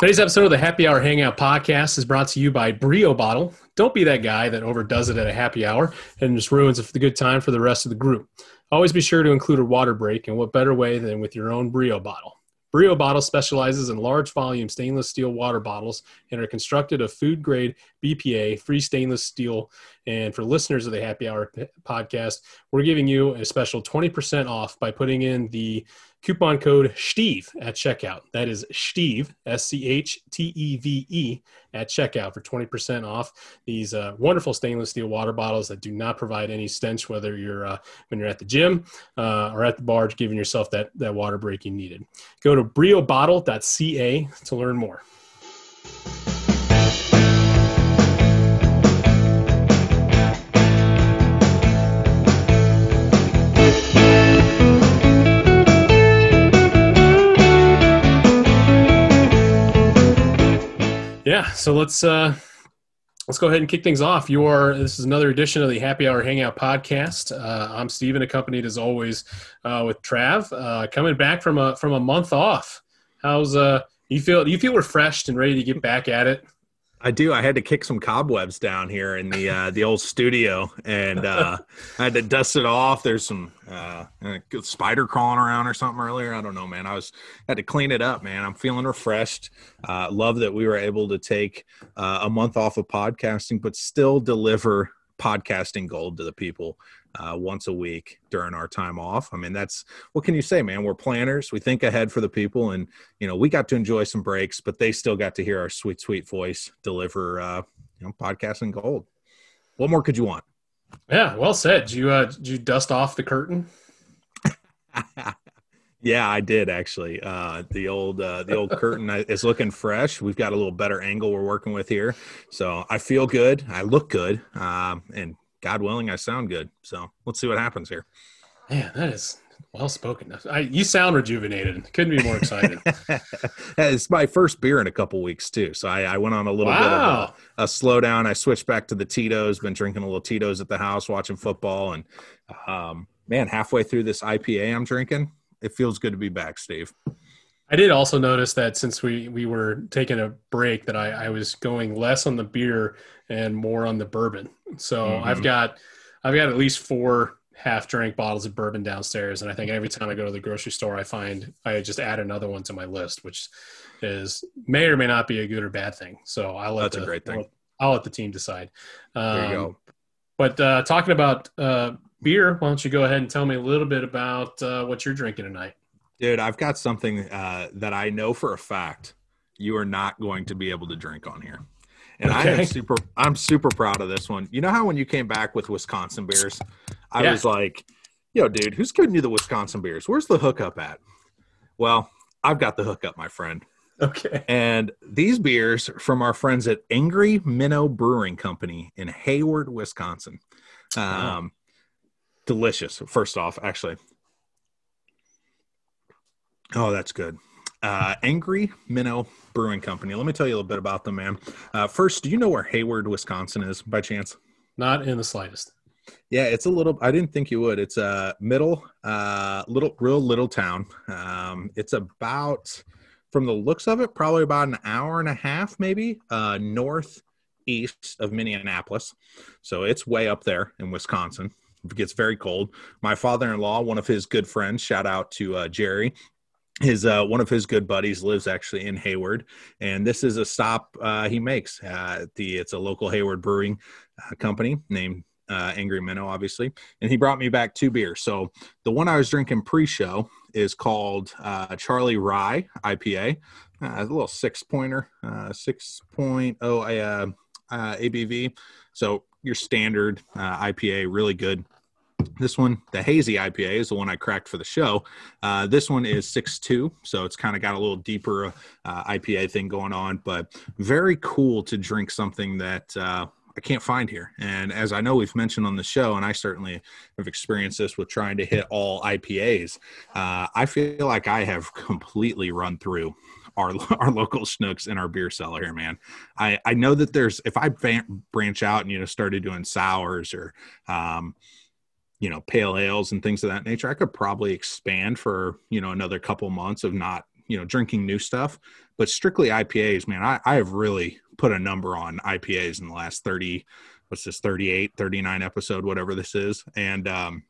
Today's episode of the Happy Hour Hangout podcast is brought to you by Brio Bottle. Don't be that guy that overdoes it at a happy hour and just ruins the good time for the rest of the group. Always be sure to include a water break, and what better way than with your own Brio bottle? Brio Bottle specializes in large volume stainless steel water bottles and are constructed of food grade BPA free stainless steel. And for listeners of the Happy Hour podcast, we're giving you a special 20% off by putting in the coupon code SCHTEVE at checkout. That is SCHTEVE, S C H T E V E, at checkout for 20% off these uh, wonderful stainless steel water bottles that do not provide any stench, whether you're uh, when you're at the gym uh, or at the bar, giving yourself that, that water break you needed. Go to briobottle.ca to learn more. Yeah, so let's uh, let's go ahead and kick things off. You are this is another edition of the Happy Hour Hangout podcast. Uh, I'm Steven, accompanied as always uh, with Trav, uh, coming back from a from a month off. How's uh you feel? Do you feel refreshed and ready to get back at it? I do. I had to kick some cobwebs down here in the uh, the old studio, and uh, I had to dust it off. There's some uh, spider crawling around or something earlier. I don't know, man. I was had to clean it up, man. I'm feeling refreshed. Uh, love that we were able to take uh, a month off of podcasting, but still deliver podcasting gold to the people uh, once a week during our time off. I mean, that's what can you say, man? We're planners. We think ahead for the people, and you know, we got to enjoy some breaks, but they still got to hear our sweet, sweet voice deliver, uh, you know, podcasting gold. What more could you want? Yeah, well said. Did you uh, did you dust off the curtain? yeah, I did actually. Uh, the old uh, the old curtain is looking fresh. We've got a little better angle we're working with here, so I feel good. I look good, um, and God willing, I sound good. So let's see what happens here. Man, that is well spoken. I, you sound rejuvenated. Couldn't be more excited. it's my first beer in a couple weeks too, so I, I went on a little wow. bit of a, a slowdown. I switched back to the Tito's. Been drinking a little Tito's at the house, watching football, and um, man, halfway through this IPA I'm drinking, it feels good to be back, Steve. I did also notice that since we we were taking a break, that I, I was going less on the beer and more on the bourbon. So mm-hmm. I've got I've got at least four half drink bottles of bourbon downstairs, and I think every time I go to the grocery store, I find I just add another one to my list, which is may or may not be a good or bad thing. So I'll let that's the, a great thing. I'll, I'll let the team decide. Um, there you go. Um, but uh, talking about uh, beer, why don't you go ahead and tell me a little bit about uh, what you're drinking tonight? Dude, I've got something uh, that I know for a fact you are not going to be able to drink on here. And okay. I am super I'm super proud of this one. You know how when you came back with Wisconsin beers, I yeah. was like, yo, dude, who's giving you the Wisconsin beers? Where's the hookup at? Well, I've got the hookup, my friend. Okay. And these beers from our friends at Angry Minnow Brewing Company in Hayward, Wisconsin. Um, wow. delicious. First off, actually, Oh, that's good. Uh, Angry Minnow Brewing Company. Let me tell you a little bit about them, man. Uh, first, do you know where Hayward, Wisconsin is by chance? Not in the slightest. Yeah, it's a little. I didn't think you would. It's a middle, uh, little, real little town. Um, it's about, from the looks of it, probably about an hour and a half, maybe, uh, northeast of Minneapolis. So it's way up there in Wisconsin. It gets very cold. My father-in-law, one of his good friends, shout out to uh, Jerry his uh, one of his good buddies lives actually in Hayward, and this is a stop uh, he makes. Uh, the it's a local Hayward brewing uh, company named uh, Angry Minnow, obviously, and he brought me back two beers. So the one I was drinking pre-show is called uh, Charlie Rye IPA, a little six pointer, six point oh ABV. So your standard IPA, really good this one, the hazy IPA, is the one I cracked for the show. Uh, this one is six two, so it's kind of got a little deeper uh, IPA thing going on, but very cool to drink something that uh, I can't find here. And as I know we've mentioned on the show, and I certainly have experienced this with trying to hit all IPAs, uh, I feel like I have completely run through our our local Schnucks in our beer cellar here, man. I I know that there's if I branch out and you know started doing sours or um, you know pale ales and things of that nature i could probably expand for you know another couple months of not you know drinking new stuff but strictly IPAs, man, I, I have really put a number on IPAs in the last 30, what's this, 38, 39 episode, whatever this is. And, um,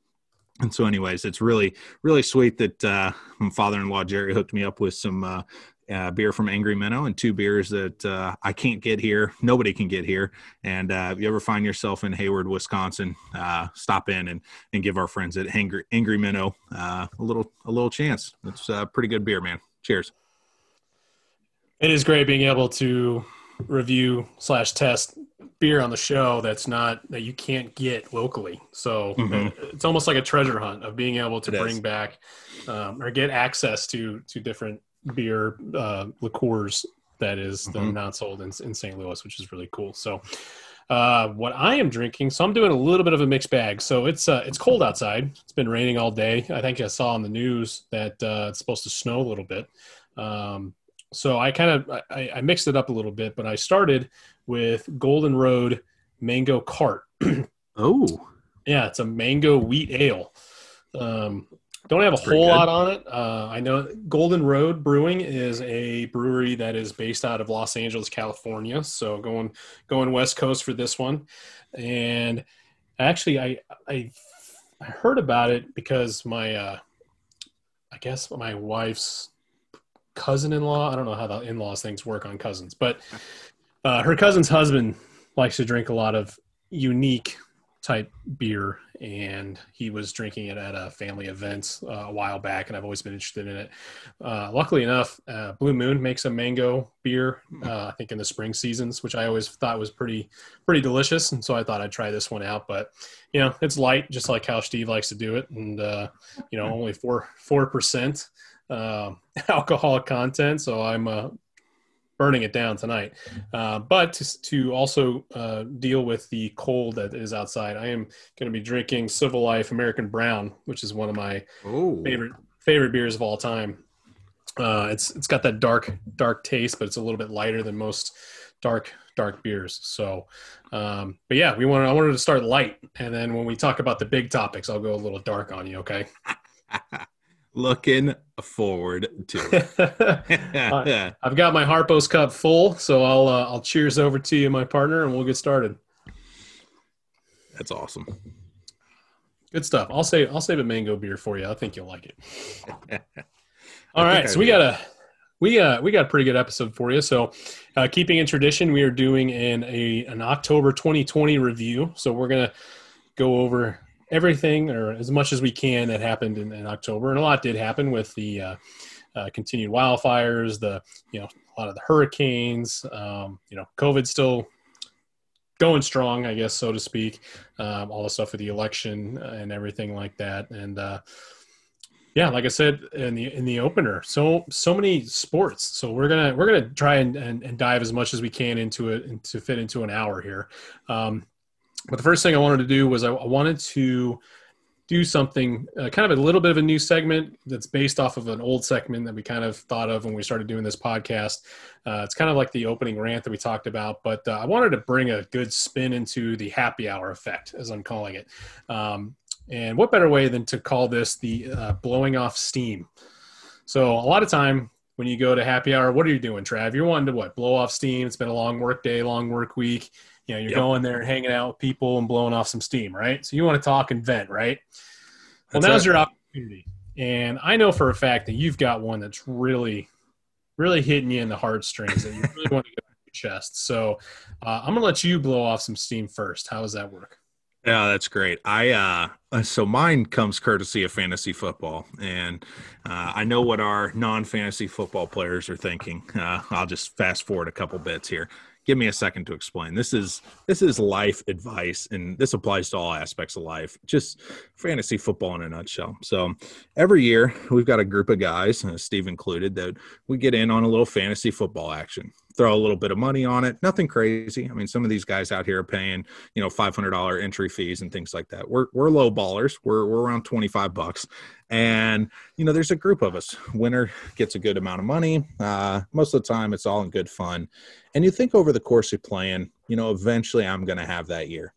and so anyways it's really really sweet that uh, my father-in-law jerry hooked me up with some uh, uh, beer from Angry Minnow and two beers that uh, I can't get here. Nobody can get here. And uh, if you ever find yourself in Hayward, Wisconsin, uh, stop in and, and give our friends at Angry, Angry Minnow uh, a little a little chance. It's a pretty good beer, man. Cheers. It is great being able to review slash test beer on the show that's not that you can't get locally. So mm-hmm. it's almost like a treasure hunt of being able to it bring is. back um, or get access to to different beer uh, liqueurs that is mm-hmm. not sold in, in St. Louis, which is really cool. So, uh, what I am drinking, so I'm doing a little bit of a mixed bag. So it's uh, it's cold outside. It's been raining all day. I think I saw on the news that uh, it's supposed to snow a little bit. Um, so I kind of I, I, mixed it up a little bit, but I started with Golden Road Mango Cart. oh, yeah, it's a mango wheat ale. Um, don't have a whole good. lot on it. Uh, I know Golden Road Brewing is a brewery that is based out of Los Angeles, California. So going going West Coast for this one, and actually I I, I heard about it because my uh, I guess my wife's cousin-in-law. I don't know how the in-laws things work on cousins, but uh, her cousin's husband likes to drink a lot of unique type beer and he was drinking it at a family event uh, a while back and i've always been interested in it. Uh, luckily enough uh, blue moon makes a mango beer uh, i think in the spring seasons which i always thought was pretty pretty delicious and so i thought i'd try this one out but you know it's light just like how steve likes to do it and uh, you know only four four percent uh, alcohol content so i'm burning it down tonight. Uh, but to, to also uh, deal with the cold that is outside, I am going to be drinking Civil Life American Brown, which is one of my Ooh. favorite favorite beers of all time. Uh, it's it's got that dark dark taste, but it's a little bit lighter than most dark dark beers. So, um, but yeah, we wanted I wanted to start light, and then when we talk about the big topics, I'll go a little dark on you. Okay. looking forward to I've got my Harpo's cup full, so I'll uh, I'll cheers over to you, my partner, and we'll get started. That's awesome. Good stuff. I'll save I'll save a mango beer for you. I think you'll like it. All right, so we got a we uh we got a pretty good episode for you. So, uh, keeping in tradition, we are doing an a an October 2020 review. So we're gonna go over everything or as much as we can that happened in, in October, and a lot did happen with the uh, uh, continued wildfires, the you know a lot of the hurricanes, um, you know, COVID still going strong, I guess so to speak. Um, all the stuff with the election and everything like that, and uh, yeah, like I said in the in the opener, so so many sports. So we're gonna we're gonna try and, and, and dive as much as we can into it and to fit into an hour here. Um, but the first thing I wanted to do was I, wanted to do something uh, kind of a little bit of a new segment that's based off of an old segment that we kind of thought of when we started doing this podcast. Uh, it's kind of like the opening rant that we talked about, but uh, I wanted to bring a good spin into the happy hour effect, as I'm calling it. Um, and what better way than to call this the uh, blowing off steam? So a lot of time when you go to happy hour, what are you doing, Trav? You're wanting to what? Blow off steam. It's been a long work day, long work week. You know, you're yep. going there and hanging out with people and blowing off some steam, right? So you want to talk and vent, right? Well, that's now's right. your opportunity. And I know for a fact that you've got one that's really, really hitting you in the heartstrings that you really want to get off your chest. So uh, I'm going to let you blow off some steam first. How does that work? Yeah, that's great. I uh so mine comes courtesy of fantasy football, and uh, I know what our non-fantasy football players are thinking. Uh, I'll just fast forward a couple bits here give me a second to explain. This is this is life advice, and this applies to all aspects of life. Just fantasy football in a nutshell. So every year we've got a group of guys, uh, Steve included, that we get in on a little fantasy football action. Throw a little bit of money on it. Nothing crazy. I mean, some of these guys out here are paying, you know, five hundred dollar entry fees and things like that. We're we're low ballers. We're we're around twenty five bucks, and you know, there's a group of us. Winner gets a good amount of money. Uh, most of the time, it's all in good fun and you think over the course of playing, you know, eventually I'm going to have that year.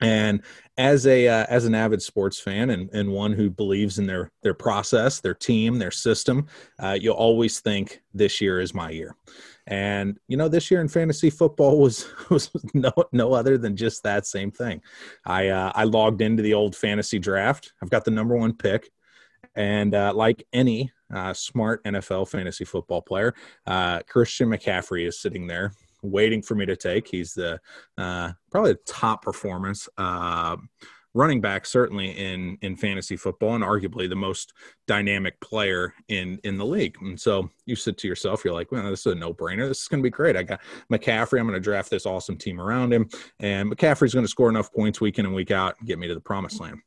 And as a uh, as an avid sports fan and, and one who believes in their their process, their team, their system, uh, you'll always think this year is my year. And you know, this year in fantasy football was was no no other than just that same thing. I uh, I logged into the old fantasy draft. I've got the number one pick, and uh, like any uh, smart NFL fantasy football player, uh, Christian McCaffrey is sitting there waiting for me to take. He's the uh, probably the top performance uh, running back, certainly in in fantasy football, and arguably the most dynamic player in in the league. And so you said to yourself, you're like, well, this is a no brainer. This is going to be great. I got McCaffrey. I'm going to draft this awesome team around him, and McCaffrey's going to score enough points week in and week out and get me to the promised land.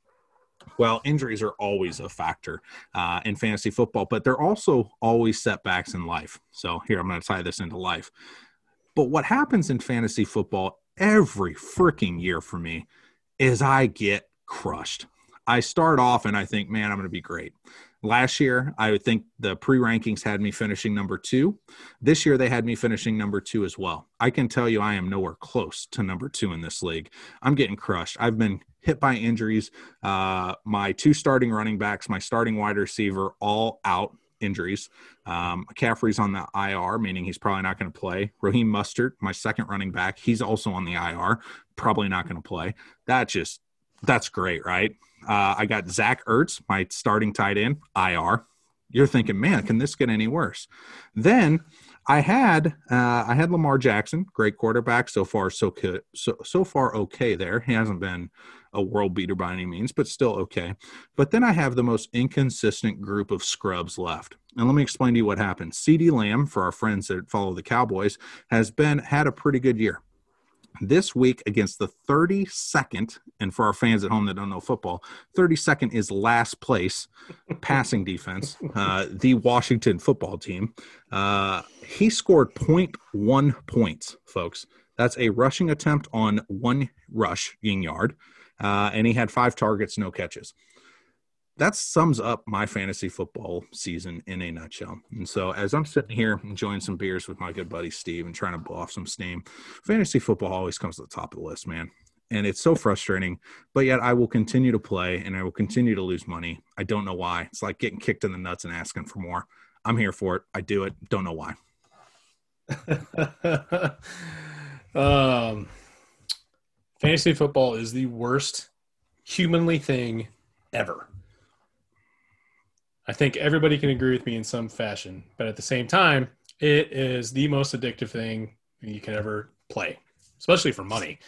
Well, injuries are always a factor uh, in fantasy football, but they're also always setbacks in life. So here, I'm going to tie this into life. But what happens in fantasy football every freaking year for me is I get crushed. I start off and I think, man, I'm going to be great. Last year, I think the pre rankings had me finishing number two. This year, they had me finishing number two as well. I can tell you, I am nowhere close to number two in this league. I'm getting crushed. I've been hit by injuries. Uh, my two starting running backs, my starting wide receiver, all out injuries. Um, McCaffrey's on the IR, meaning he's probably not going to play. Raheem Mostert, my second running back, he's also on the IR, probably not going to play. That just that's great, right? Uh, I got Zach Ertz, my starting tight end, IR. You're thinking, man, can this get any worse? Then I had uh, I had Lamar Jackson, great quarterback so far, so so so far okay there. He hasn't been a world beater by any means, but still okay. But then I have the most inconsistent group of scrubs left. And let me explain to you what happened. CeeDee Lamb, for our friends that follow the Cowboys, has been had a pretty good year. This week against the 32nd, and for our fans at home that don't know football, 32nd is last place passing defense, uh, the Washington football team. Uh, he scored 0.1 points, folks. That's a rushing attempt on one rushing yard uh, and he had five targets, no catches. That sums up my fantasy football season in a nutshell. And so, as I'm sitting here enjoying some beers with my good buddy Steve and trying to blow off some steam, fantasy football always comes to the top of the list, man. And it's so frustrating, but yet I will continue to play and I will continue to lose money. I don't know why. It's like getting kicked in the nuts and asking for more. I'm here for it. I do it. Don't know why. um, fantasy football is the worst humanly thing ever. I think everybody can agree with me in some fashion, but at the same time, it is the most addictive thing you can ever play, especially for money.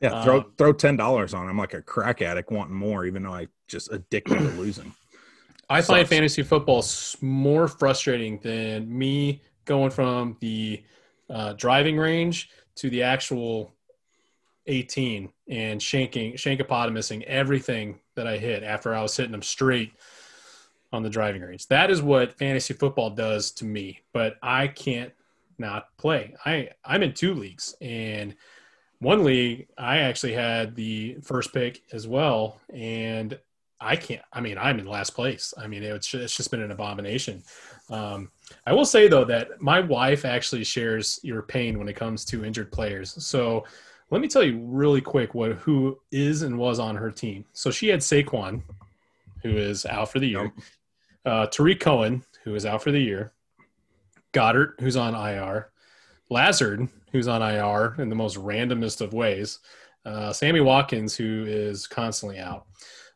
Yeah, throw um, throw ten dollars on. I'm like a crack addict wanting more, even though I just addicted to losing. I find fantasy football more frustrating than me going from the uh, driving range to the actual 18 and shanking shankopotamusing everything that I hit after I was hitting them straight on the driving range. That is what fantasy football does to me, but I can't not play. I I'm in two leagues and one league I actually had the first pick as well and I can't I mean I'm in last place. I mean it's just, it's just been an abomination. Um, I will say though that my wife actually shares your pain when it comes to injured players. So let me tell you really quick what who is and was on her team. So she had Saquon, who is out for the year. Uh, Tarik Cohen, who is out for the year. Goddard, who's on IR. Lazard, who's on IR in the most randomest of ways. Uh, Sammy Watkins, who is constantly out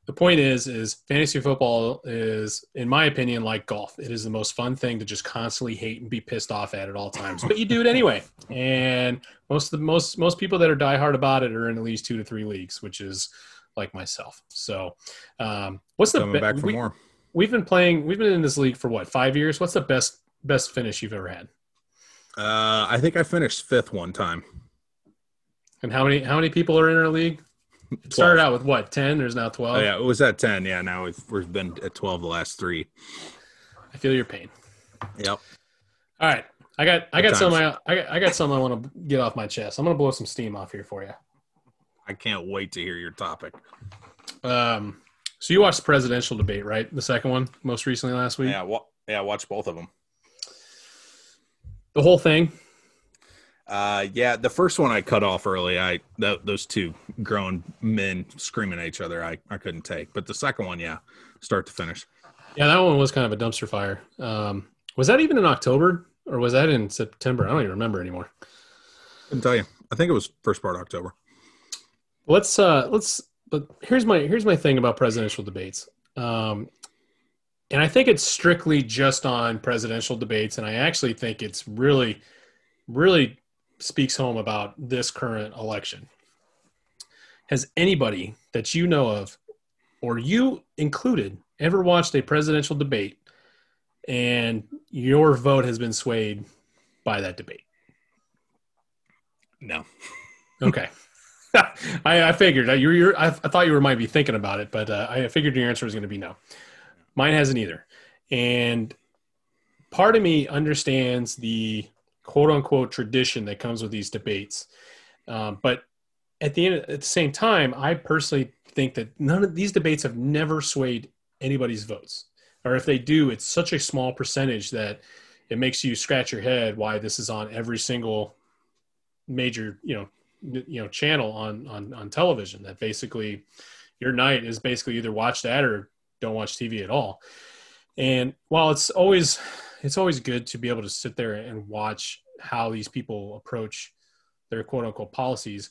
the point is is fantasy football is in my opinion like golf. It is the most fun thing to just constantly hate and be pissed off at at all times. But you do it anyway. And most of the most most people that are diehard about it are in at least two to three leagues which is like myself. So um, what's the Coming back for we, more. we've been playing we've been in this league for what five years? What's the best best finish you've ever had? Uh, i think i finished fifth one time. And how many how many people are in our league it started out with what ten? There's now twelve. Oh, yeah, it was at ten. Yeah, now we've we've been at twelve the last three. I feel your pain. Yep. All right, I got I got some I, I got something I want to get off my chest. I'm gonna blow some steam off here for you. I can't wait to hear your topic. Um, so you watched the presidential debate, right? The second one, most recently last week. Yeah, wa- yeah, I watched both of them. The whole thing. Uh, yeah, the first one I cut off early. I th- those two grown men screaming at each other. I, I couldn't take. But the second one, yeah, start to finish. Yeah, that one was kind of a dumpster fire. Um, was that even in October or was that in September? I don't even remember anymore. Couldn't tell you. I think it was first part of October. Let's uh let's but here's my here's my thing about presidential debates. Um, and I think it's strictly just on presidential debates, and I actually think it's really, really speaks home about this current election. Has anybody that you know of, or you included, ever watched a presidential debate and your vote has been swayed by that debate? No. okay. I, I, figured you were, I, I, thought you were might be thinking about it, but uh, I figured your answer was going to be no. Mine hasn't either. And part of me understands the quote unquote tradition that comes with these debates. Um, but at the end, at the same time, I personally think that none of these debates have never swayed anybody's votes. Or if they do, it's such a small percentage that it makes you scratch your head why this is on every single major, you know, you know, channel on on on television. That basically your night is basically either watch that or don't watch TV at all. And while it's always it's always good to be able to sit there and watch how these people approach their quote unquote policies,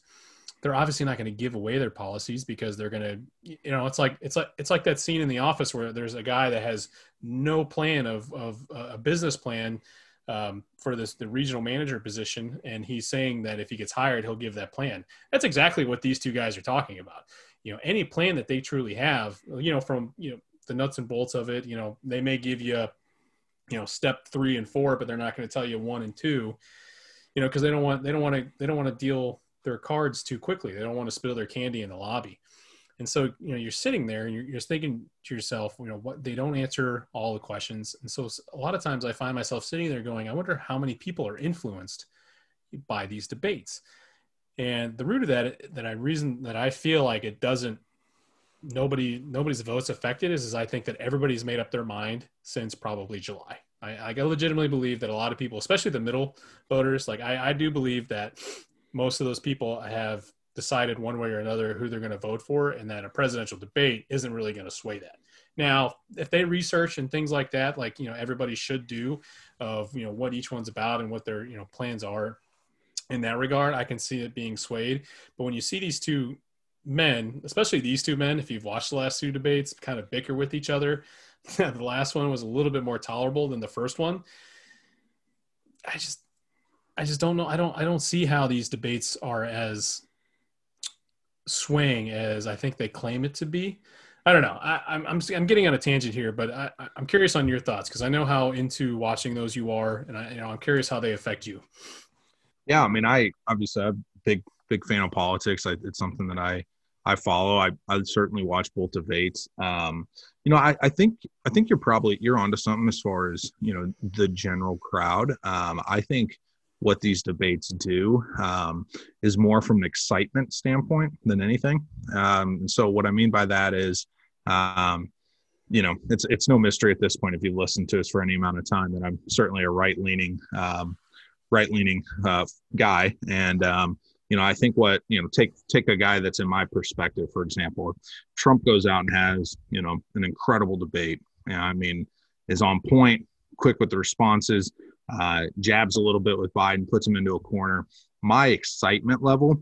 they're obviously not going to give away their policies because they're going to you know it's like it's like it's like that scene in the office where there's a guy that has no plan of of a business plan um, for this the regional manager position and he's saying that if he gets hired he'll give that plan that's exactly what these two guys are talking about you know any plan that they truly have you know from you know the nuts and bolts of it. You know, they may give you, you know, step three and four, but they're not going to tell you one and two. You know, because they don't want they don't want to they don't want to deal their cards too quickly. They don't want to spill their candy in the lobby. And so, you know, you're sitting there and you're, you're thinking to yourself, you know, what they don't answer all the questions. And so, a lot of times, I find myself sitting there going, I wonder how many people are influenced by these debates. And the root of that, that I reason that I feel like it doesn't nobody nobody's votes affected is, is I think that everybody's made up their mind since probably July. I, I legitimately believe that a lot of people, especially the middle voters, like I, I do believe that most of those people have decided one way or another who they're going to vote for, and that a presidential debate isn't really going to sway that. Now, if they research and things like that, like you know everybody should do, of you know what each one's about and what their you know plans are, in that regard, I can see it being swayed. But when you see these two men, especially these two men, if you've watched the last two debates, kind of bicker with each other. the last one was a little bit more tolerable than the first one. I just, I just don't know. I don't, I don't see how these debates are as swaying as I think they claim it to be. I don't know. I, am I'm, I'm getting on a tangent here, but I, I'm curious on your thoughts because I know how into watching those you are, and I, you know, I'm curious how they affect you. Yeah, I mean, I obviously I'm a big, big fan of politics. I, it's something that I I follow. I, I certainly watch both debates. Um, you know, I, I think I think you're probably you're onto something as far as you know the general crowd. Um, I think what these debates do um, is more from an excitement standpoint than anything. Um, so what I mean by that is, um, you know, it's it's no mystery at this point if you've listened to us for any amount of time that I'm certainly a right leaning um, right leaning uh, guy and um, you know, I think what you know, take take a guy that's in my perspective, for example, Trump goes out and has you know an incredible debate. I mean, is on point, quick with the responses, uh, jabs a little bit with Biden, puts him into a corner. My excitement level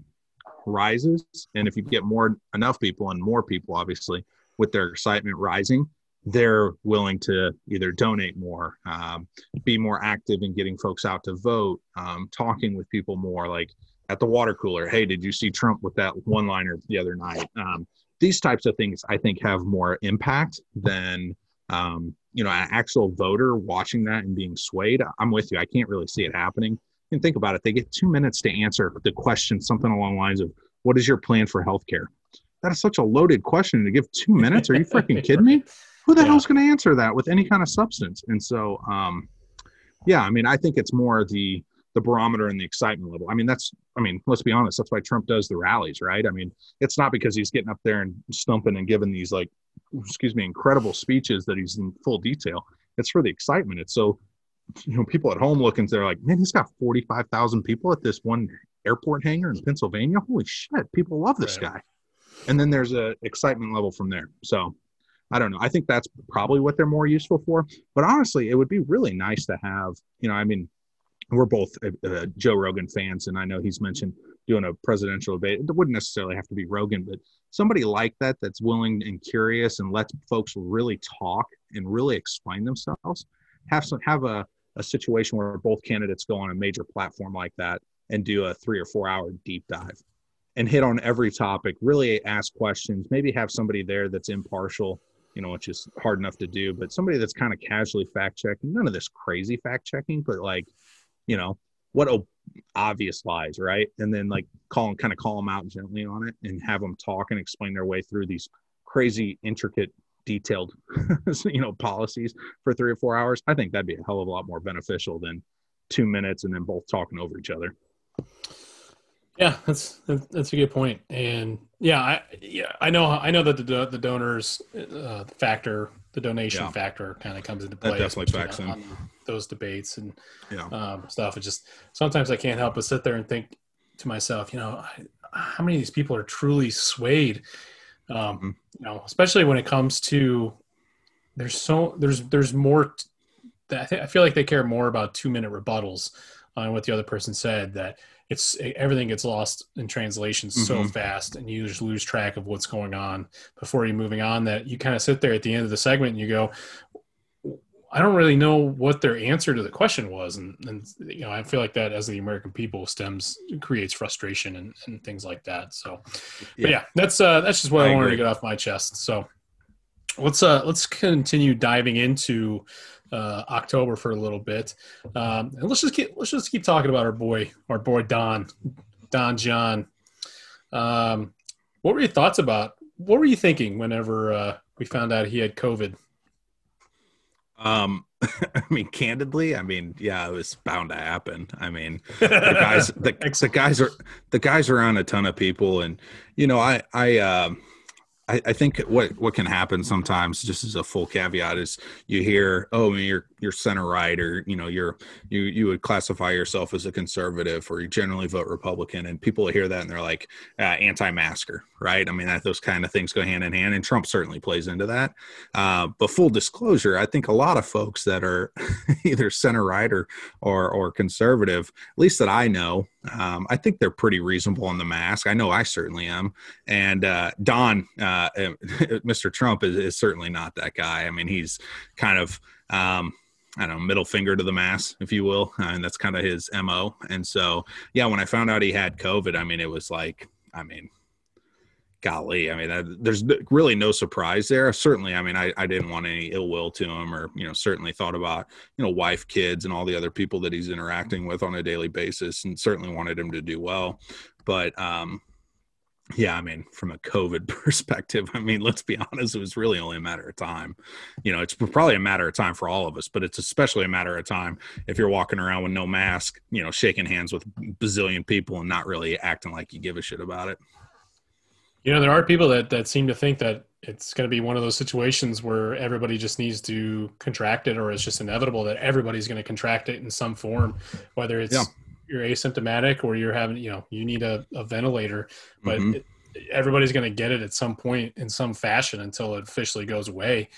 rises, and if you get more enough people and more people, obviously, with their excitement rising, they're willing to either donate more, um, be more active in getting folks out to vote, um, talking with people more. Like at the water cooler. Hey, did you see Trump with that one liner the other night? Um, these types of things I think have more impact than um, you know an actual voter watching that and being swayed. I'm with you. I can't really see it happening. And think about it. They get two minutes to answer the question, something along the lines of, "What is your plan for healthcare?" That is such a loaded question to give two minutes. Are you freaking kidding me? Who the yeah. hell's going to answer that with any kind of substance? And so, um, yeah, I mean, I think it's more the the barometer and the excitement level. I mean, that's, I mean, let's be honest, that's why Trump does the rallies, right? I mean, it's not because he's getting up there and stumping and giving these like, excuse me, incredible speeches that he's in full detail. It's for the excitement. It's so you know, people at home looking, they're like, man, he's got 45,000 people at this one airport hangar in Pennsylvania. Holy shit, people love this right. guy. And then there's a excitement level from there. So I don't know. I think that's probably what they're more useful for. But honestly, it would be really nice to have, you know, I mean, we're both uh, uh, Joe Rogan fans, and I know he's mentioned doing a presidential debate. It wouldn't necessarily have to be Rogan, but somebody like that that's willing and curious and lets folks really talk and really explain themselves. Have some have a, a situation where both candidates go on a major platform like that and do a three or four hour deep dive and hit on every topic, really ask questions, maybe have somebody there that's impartial, you know, which is hard enough to do, but somebody that's kind of casually fact checking, none of this crazy fact checking, but like, you know, what obvious lies, right? And then like call them, kind of call them out gently on it and have them talk and explain their way through these crazy, intricate, detailed, you know, policies for three or four hours. I think that'd be a hell of a lot more beneficial than two minutes and then both talking over each other. Yeah, that's that's a good point, and yeah, I yeah I know I know that the the donors uh, factor, the donation yeah. factor, kind of comes into play. That definitely facts in those debates and yeah. um, stuff. It just sometimes I can't help but sit there and think to myself, you know, I, how many of these people are truly swayed? Um, mm-hmm. You know, especially when it comes to there's so there's there's more. I, th- I feel like they care more about two minute rebuttals on what the other person said that it's everything gets lost in translation so mm-hmm. fast and you just lose track of what's going on before you're moving on that you kind of sit there at the end of the segment and you go i don't really know what their answer to the question was and, and you know i feel like that as the american people stems creates frustration and, and things like that so yeah. but yeah that's uh that's just what i, I wanted to get off my chest so let's uh let's continue diving into uh, October for a little bit, um, and let's just keep let's just keep talking about our boy, our boy Don, Don John. Um, what were your thoughts about? What were you thinking whenever uh, we found out he had COVID? Um, I mean, candidly, I mean, yeah, it was bound to happen. I mean, the guys, the, the guys are the guys are on a ton of people, and you know, I, I, um, I, I, think what what can happen sometimes, just as a full caveat, is you hear, oh, you're you're center right, or you know, you're you you would classify yourself as a conservative, or you generally vote Republican, and people hear that and they're like uh, anti-masker, right? I mean, that, those kind of things go hand in hand, and Trump certainly plays into that. Uh, but full disclosure, I think a lot of folks that are either center right or or or conservative, at least that I know, um, I think they're pretty reasonable on the mask. I know I certainly am, and uh, Don. Uh, Mr. Trump is, is, certainly not that guy. I mean, he's kind of, um, I don't know, middle finger to the mass, if you will. Uh, and that's kind of his MO. And so, yeah, when I found out he had COVID, I mean, it was like, I mean, golly, I mean, I, there's really no surprise there. Certainly, I mean, I, I didn't want any ill will to him or, you know, certainly thought about, you know, wife, kids, and all the other people that he's interacting with on a daily basis and certainly wanted him to do well. But, um, yeah, I mean, from a COVID perspective, I mean, let's be honest, it was really only a matter of time. You know, it's probably a matter of time for all of us, but it's especially a matter of time if you're walking around with no mask, you know, shaking hands with bazillion people and not really acting like you give a shit about it. You know, there are people that, that seem to think that it's going to be one of those situations where everybody just needs to contract it or it's just inevitable that everybody's going to contract it in some form, whether it's yeah you're asymptomatic or you're having you know you need a, a ventilator but mm-hmm. it, everybody's going to get it at some point in some fashion until it officially goes away.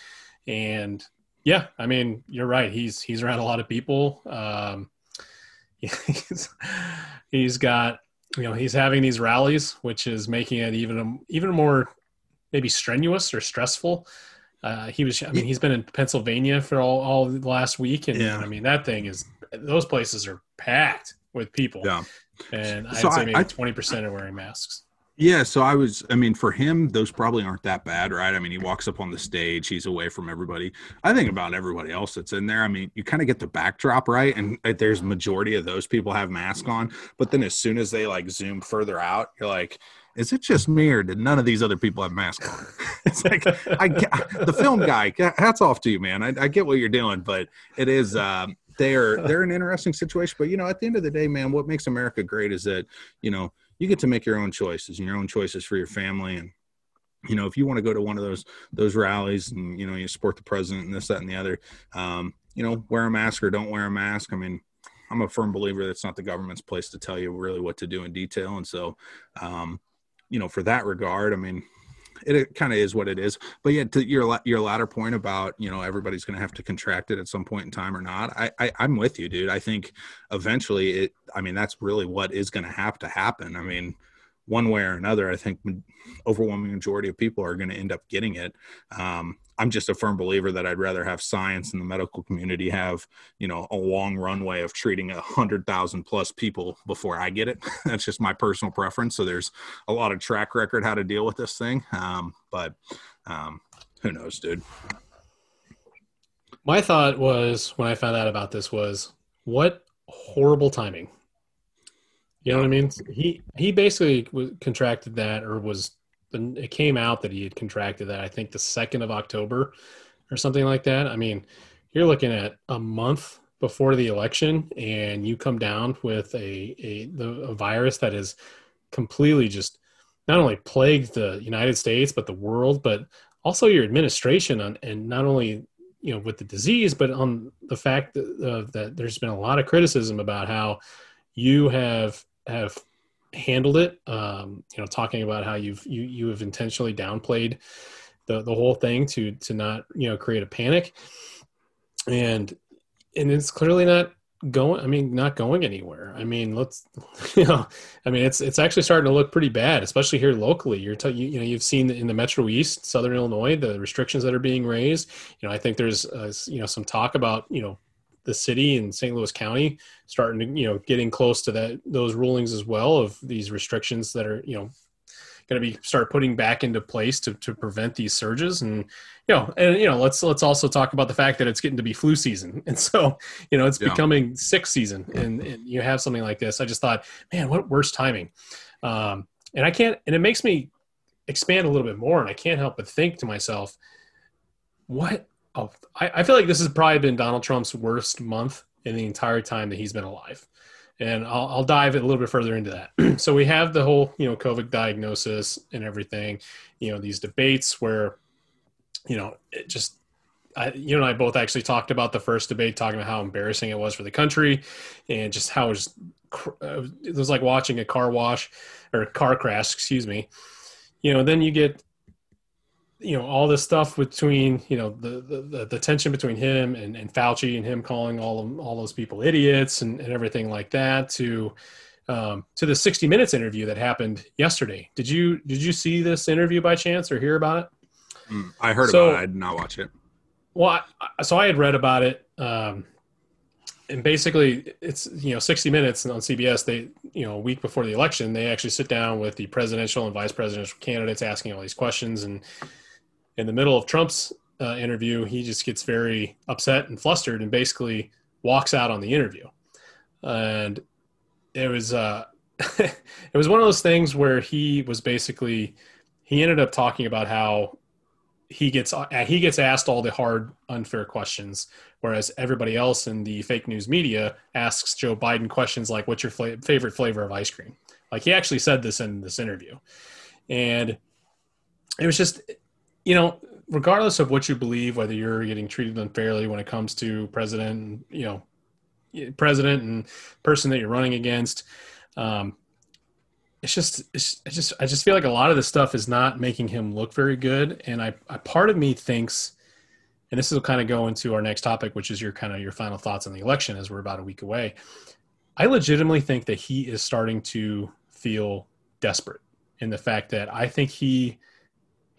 And yeah i mean you're right. He's he's around a lot of people. Um he's, he's got you know he's having these rallies which is making it even even more maybe strenuous or stressful. Uh, he was i mean he's been in pennsylvania for all, all last week. And yeah. i mean that thing is those places are packed with people. Yeah. And I'd so say maybe twenty percent are wearing masks. Yeah, so I was I mean for him those probably aren't that bad, right? I mean he walks up on the stage, he's away from everybody. I think about everybody else that's in there. I mean, you kind of get the backdrop right and there's majority of those people have masks on, but then as soon as they like zoom further out, you're like is it just me or did none of these other people have masks on? it's like I the film guy. Hats off to you, man. I, I get what you're doing, but it is um, they're they're an interesting situation. But you know, at the end of the day, man, what makes America great is that you know you get to make your own choices and your own choices for your family and you know if you want to go to one of those those rallies and you know you support the president and this that and the other um, you know, wear a mask or don't wear a mask. I mean, I'm a firm believer that it's not the government's place to tell you really what to do in detail. And so, um, you know, for that regard, I mean, it, kind of is what it is. But yeah, to your your latter point about you know everybody's going to have to contract it at some point in time or not, I, I I'm with you, dude. I think eventually it. I mean, that's really what is going to have to happen. I mean, one way or another, I think overwhelming majority of people are going to end up getting it. Um, I'm just a firm believer that I'd rather have science and the medical community have, you know, a long runway of treating a hundred thousand plus people before I get it. That's just my personal preference. So there's a lot of track record how to deal with this thing. Um, but um, who knows, dude? My thought was when I found out about this was what horrible timing. You know what I mean? He he basically contracted that, or was it came out that he had contracted that. I think the second of October, or something like that. I mean, you're looking at a month before the election, and you come down with a a, the, a virus that is completely just not only plagued the United States but the world, but also your administration on, and not only you know with the disease, but on the fact that, uh, that there's been a lot of criticism about how you have have handled it. Um, you know, talking about how you've you you have intentionally downplayed the the whole thing to to not you know create a panic, and and it's clearly not going. I mean, not going anywhere. I mean, let's you know, I mean, it's it's actually starting to look pretty bad, especially here locally. You're t- you, you know you've seen in the Metro East, Southern Illinois, the restrictions that are being raised. You know, I think there's uh, you know some talk about you know the city and St. Louis County starting to, you know, getting close to that those rulings as well of these restrictions that are, you know, going to be start putting back into place to, to prevent these surges and you know and you know let's let's also talk about the fact that it's getting to be flu season and so you know it's yeah. becoming sick season and, and, you have something like this i just thought man what worse timing um, and i can't and it makes me expand a little bit more and i can't help but think to myself what oh, I, I feel like this has probably been Donald Trump's worst month in the entire time that he's been alive. And I'll, I'll dive a little bit further into that. so we have the whole, you know, COVID diagnosis and everything, you know, these debates where, you know, it just, I, you and I both actually talked about the first debate, talking about how embarrassing it was for the country and just how it was, uh, it was like watching a car wash or a car crash, excuse me. You know, then you get you know all this stuff between you know the the, the tension between him and, and Fauci and him calling all of, all those people idiots and, and everything like that to um, to the 60 minutes interview that happened yesterday. Did you did you see this interview by chance or hear about it? Mm, i heard so, about it. I did not watch it. Well I, so i had read about it um, and basically it's you know 60 minutes on cbs they you know a week before the election they actually sit down with the presidential and vice presidential candidates asking all these questions and in the middle of Trump's uh, interview, he just gets very upset and flustered and basically walks out on the interview. And it was uh, it was one of those things where he was basically he ended up talking about how he gets uh, he gets asked all the hard unfair questions whereas everybody else in the fake news media asks Joe Biden questions like what's your fla- favorite flavor of ice cream like he actually said this in this interview and it was just you know, regardless of what you believe, whether you're getting treated unfairly when it comes to president, you know, president and person that you're running against, um, it's just, it's, it's just, I just feel like a lot of this stuff is not making him look very good. And I, I part of me thinks, and this will kind of go into our next topic, which is your kind of your final thoughts on the election as we're about a week away. I legitimately think that he is starting to feel desperate in the fact that I think he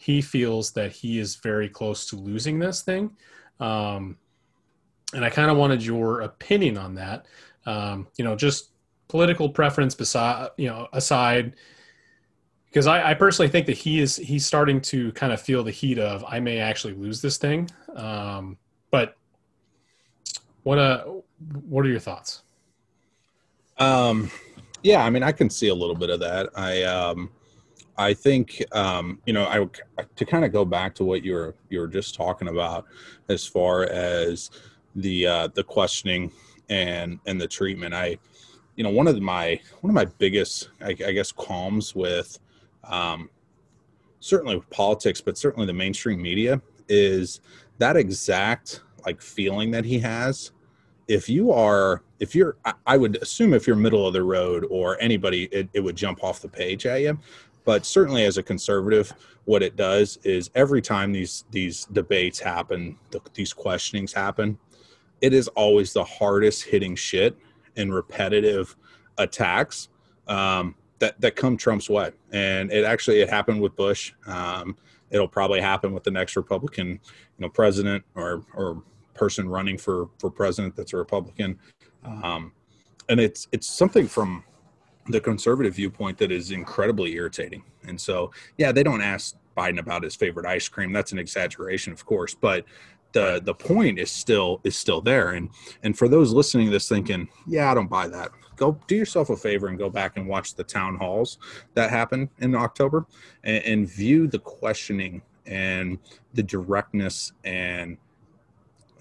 he feels that he is very close to losing this thing. Um, and I kind of wanted your opinion on that. Um, you know, just political preference beside, you know, aside, because I, I, personally think that he is he's starting to kind of feel the heat of I may actually lose this thing. Um, but what uh, what are your thoughts? Um, yeah, I mean, I can see a little bit of that. I um, I think um, you know I to kind of go back to what you were you were just talking about as far as the uh, the questioning and and the treatment. I you know one of my one of my biggest I, I guess qualms with um, certainly with politics, but certainly the mainstream media is that exact like feeling that he has if you are if you're i would assume if you're middle of the road or anybody it, it would jump off the page at you but certainly as a conservative what it does is every time these these debates happen the, these questionings happen it is always the hardest hitting shit and repetitive attacks um, that that come Trump's way. And it actually it happened with Bush. Um, it'll probably happen with the next Republican, you know, president or or person running for for president that's a Republican. Um, and it's it's something from the conservative viewpoint that is incredibly irritating. And so, yeah, they don't ask Biden about his favorite ice cream. That's an exaggeration, of course, but the the point is still is still there. And and for those listening to this thinking, yeah, I don't buy that. Go do yourself a favor and go back and watch the town halls that happened in October and, and view the questioning and the directness and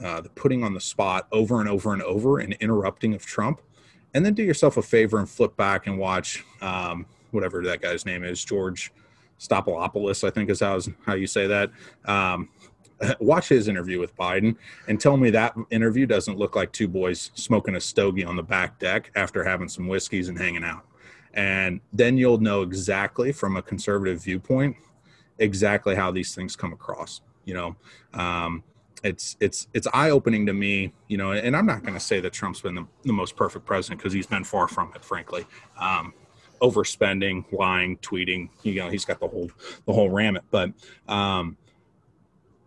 uh, the putting on the spot over and over and over and interrupting of Trump. And then do yourself a favor and flip back and watch um, whatever that guy's name is, George Stopolopoulos, I think is how, how you say that. Um, watch his interview with Biden and tell me that interview doesn't look like two boys smoking a stogie on the back deck after having some whiskeys and hanging out. And then you'll know exactly from a conservative viewpoint exactly how these things come across. You know, um, it's it's it's eye opening to me. You know, and I'm not going to say that Trump's been the, the most perfect president because he's been far from it, frankly. Um, overspending, lying, tweeting. You know, he's got the whole the whole rammet. But um,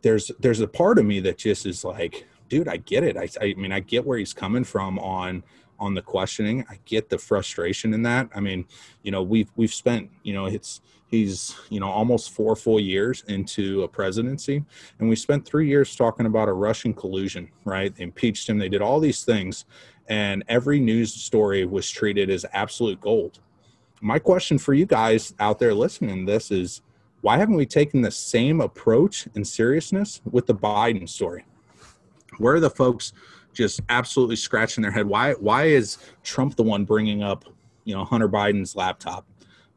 there's there's a part of me that just is like, dude, I get it. I, I mean, I get where he's coming from on on the questioning. I get the frustration in that. I mean, you know, we've we've spent, you know, it's he's, you know, almost four full years into a presidency, and we spent three years talking about a Russian collusion, right? They impeached him, they did all these things, and every news story was treated as absolute gold. My question for you guys out there listening to this is why haven't we taken the same approach and seriousness with the Biden story? Where are the folks just absolutely scratching their head? Why why is Trump the one bringing up, you know, Hunter Biden's laptop?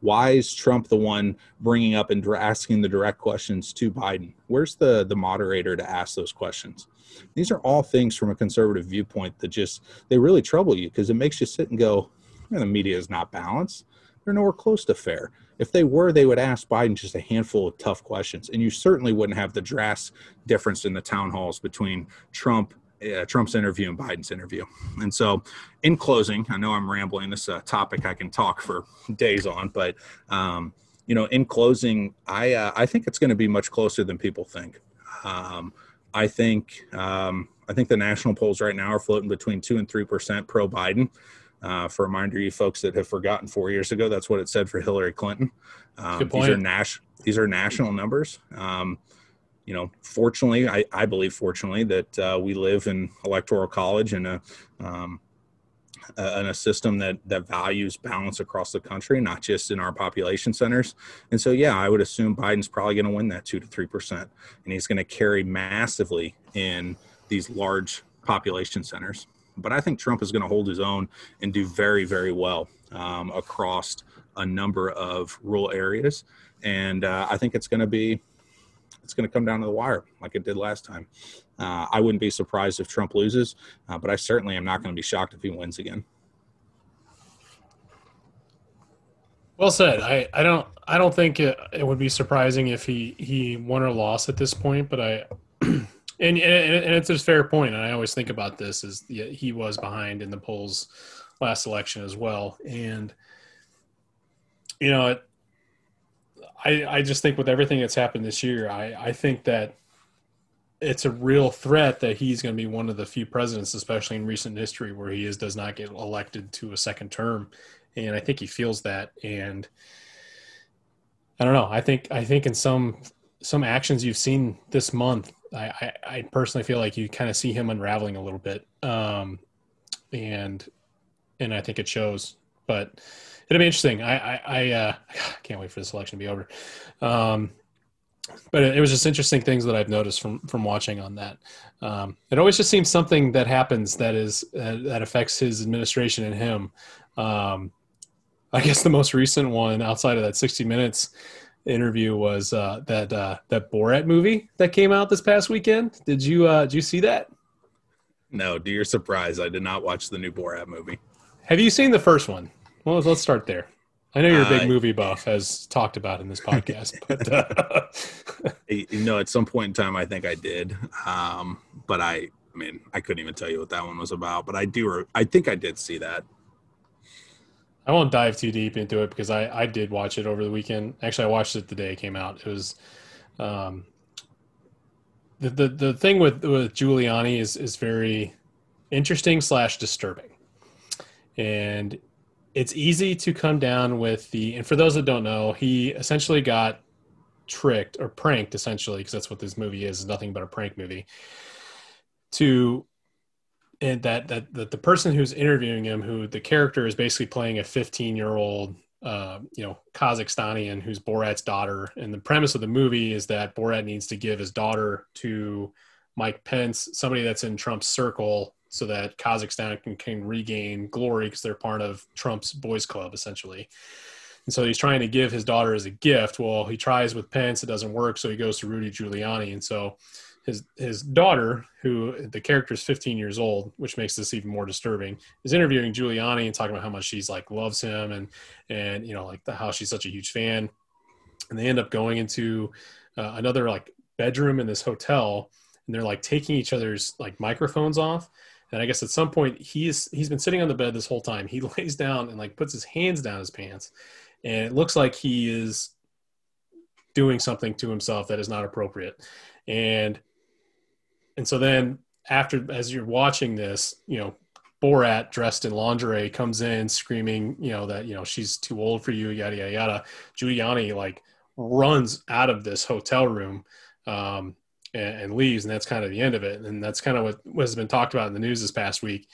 Why is Trump the one bringing up and asking the direct questions to Biden? Where's the the moderator to ask those questions? These are all things from a conservative viewpoint that just they really trouble you because it makes you sit and go, the media is not balanced. They're nowhere close to fair. If they were, they would ask Biden just a handful of tough questions, and you certainly wouldn't have the drastic difference in the town halls between Trump, uh, Trump's interview and Biden's interview. And so, in closing, I know I'm rambling. This uh, topic I can talk for days on, but um, you know, in closing, I uh, I think it's going to be much closer than people think. Um, I think um, I think the national polls right now are floating between two and three percent pro Biden. Uh, for a reminder, you folks that have forgotten four years ago, that's what it said for Hillary Clinton. Um, these are nas- these are national numbers. Um, you know, fortunately, I, I believe fortunately that uh, we live in electoral college and a, um, a, in a system that that values balance across the country, not just in our population centers. And so, yeah, I would assume Biden's probably going to win that two to three percent, and he's going to carry massively in these large population centers but I think Trump is going to hold his own and do very, very well um, across a number of rural areas. And uh, I think it's going to be, it's going to come down to the wire like it did last time. Uh, I wouldn't be surprised if Trump loses, uh, but I certainly am not going to be shocked if he wins again. Well said. I, I don't I don't think it, it would be surprising if he he won or lost at this point, but I And, and, and it's a fair point, and I always think about this: is he was behind in the polls last election as well, and you know, it, I I just think with everything that's happened this year, I I think that it's a real threat that he's going to be one of the few presidents, especially in recent history, where he is does not get elected to a second term, and I think he feels that. And I don't know. I think I think in some some actions you've seen this month I, I, personally feel like you kind of see him unraveling a little bit, um, and and I think it shows. But it'll be interesting. I I, I uh, can't wait for this election to be over. Um, but it, it, was just interesting things that I've noticed from from watching on that. Um, it always just seems something that happens that is uh, that affects his administration and him. Um, I guess the most recent one outside of that 60 minutes interview was uh, that uh, that Borat movie that came out this past weekend. Did you uh, did you see that? No, to your surprise, I did not watch the new Borat movie. Have you seen the first one? Well, let's start there. I know you're a big uh, movie buff, as talked about in this podcast, but uh... you know, at some point in time, I think I did. Um, but I, I mean, I couldn't even tell you what that one was about. But I do, I think I did see that. I won't dive too deep into it because I, I did watch it over the weekend. Actually, I watched it the day it came out. It was, um, the, the the thing with with Giuliani is is very interesting slash disturbing, and it's easy to come down with the. And for those that don't know, he essentially got tricked or pranked essentially because that's what this movie is, nothing but a prank movie to and that that that the person who's interviewing him who the character is basically playing a 15 year old uh, you know Kazakhstanian who's Borat's daughter, and the premise of the movie is that Borat needs to give his daughter to Mike Pence, somebody that's in Trump's circle, so that Kazakhstan can, can regain glory because they're part of Trump's boys club essentially. And so he's trying to give his daughter as a gift. Well, he tries with Pence, it doesn't work, so he goes to Rudy Giuliani, and so his his daughter, who the character is 15 years old, which makes this even more disturbing, is interviewing Giuliani and talking about how much she's like loves him and and you know like the, how she's such a huge fan. And they end up going into uh, another like bedroom in this hotel, and they're like taking each other's like microphones off. And I guess at some point he's he's been sitting on the bed this whole time. He lays down and like puts his hands down his pants, and it looks like he is doing something to himself that is not appropriate. And and so then after, as you're watching this, you know, Borat dressed in lingerie comes in screaming, you know, that, you know, she's too old for you, yada, yada, yada. Giuliani like runs out of this hotel room um, and, and, leaves. And that's kind of the end of it. And that's kind of what, has been talked about in the news this past week.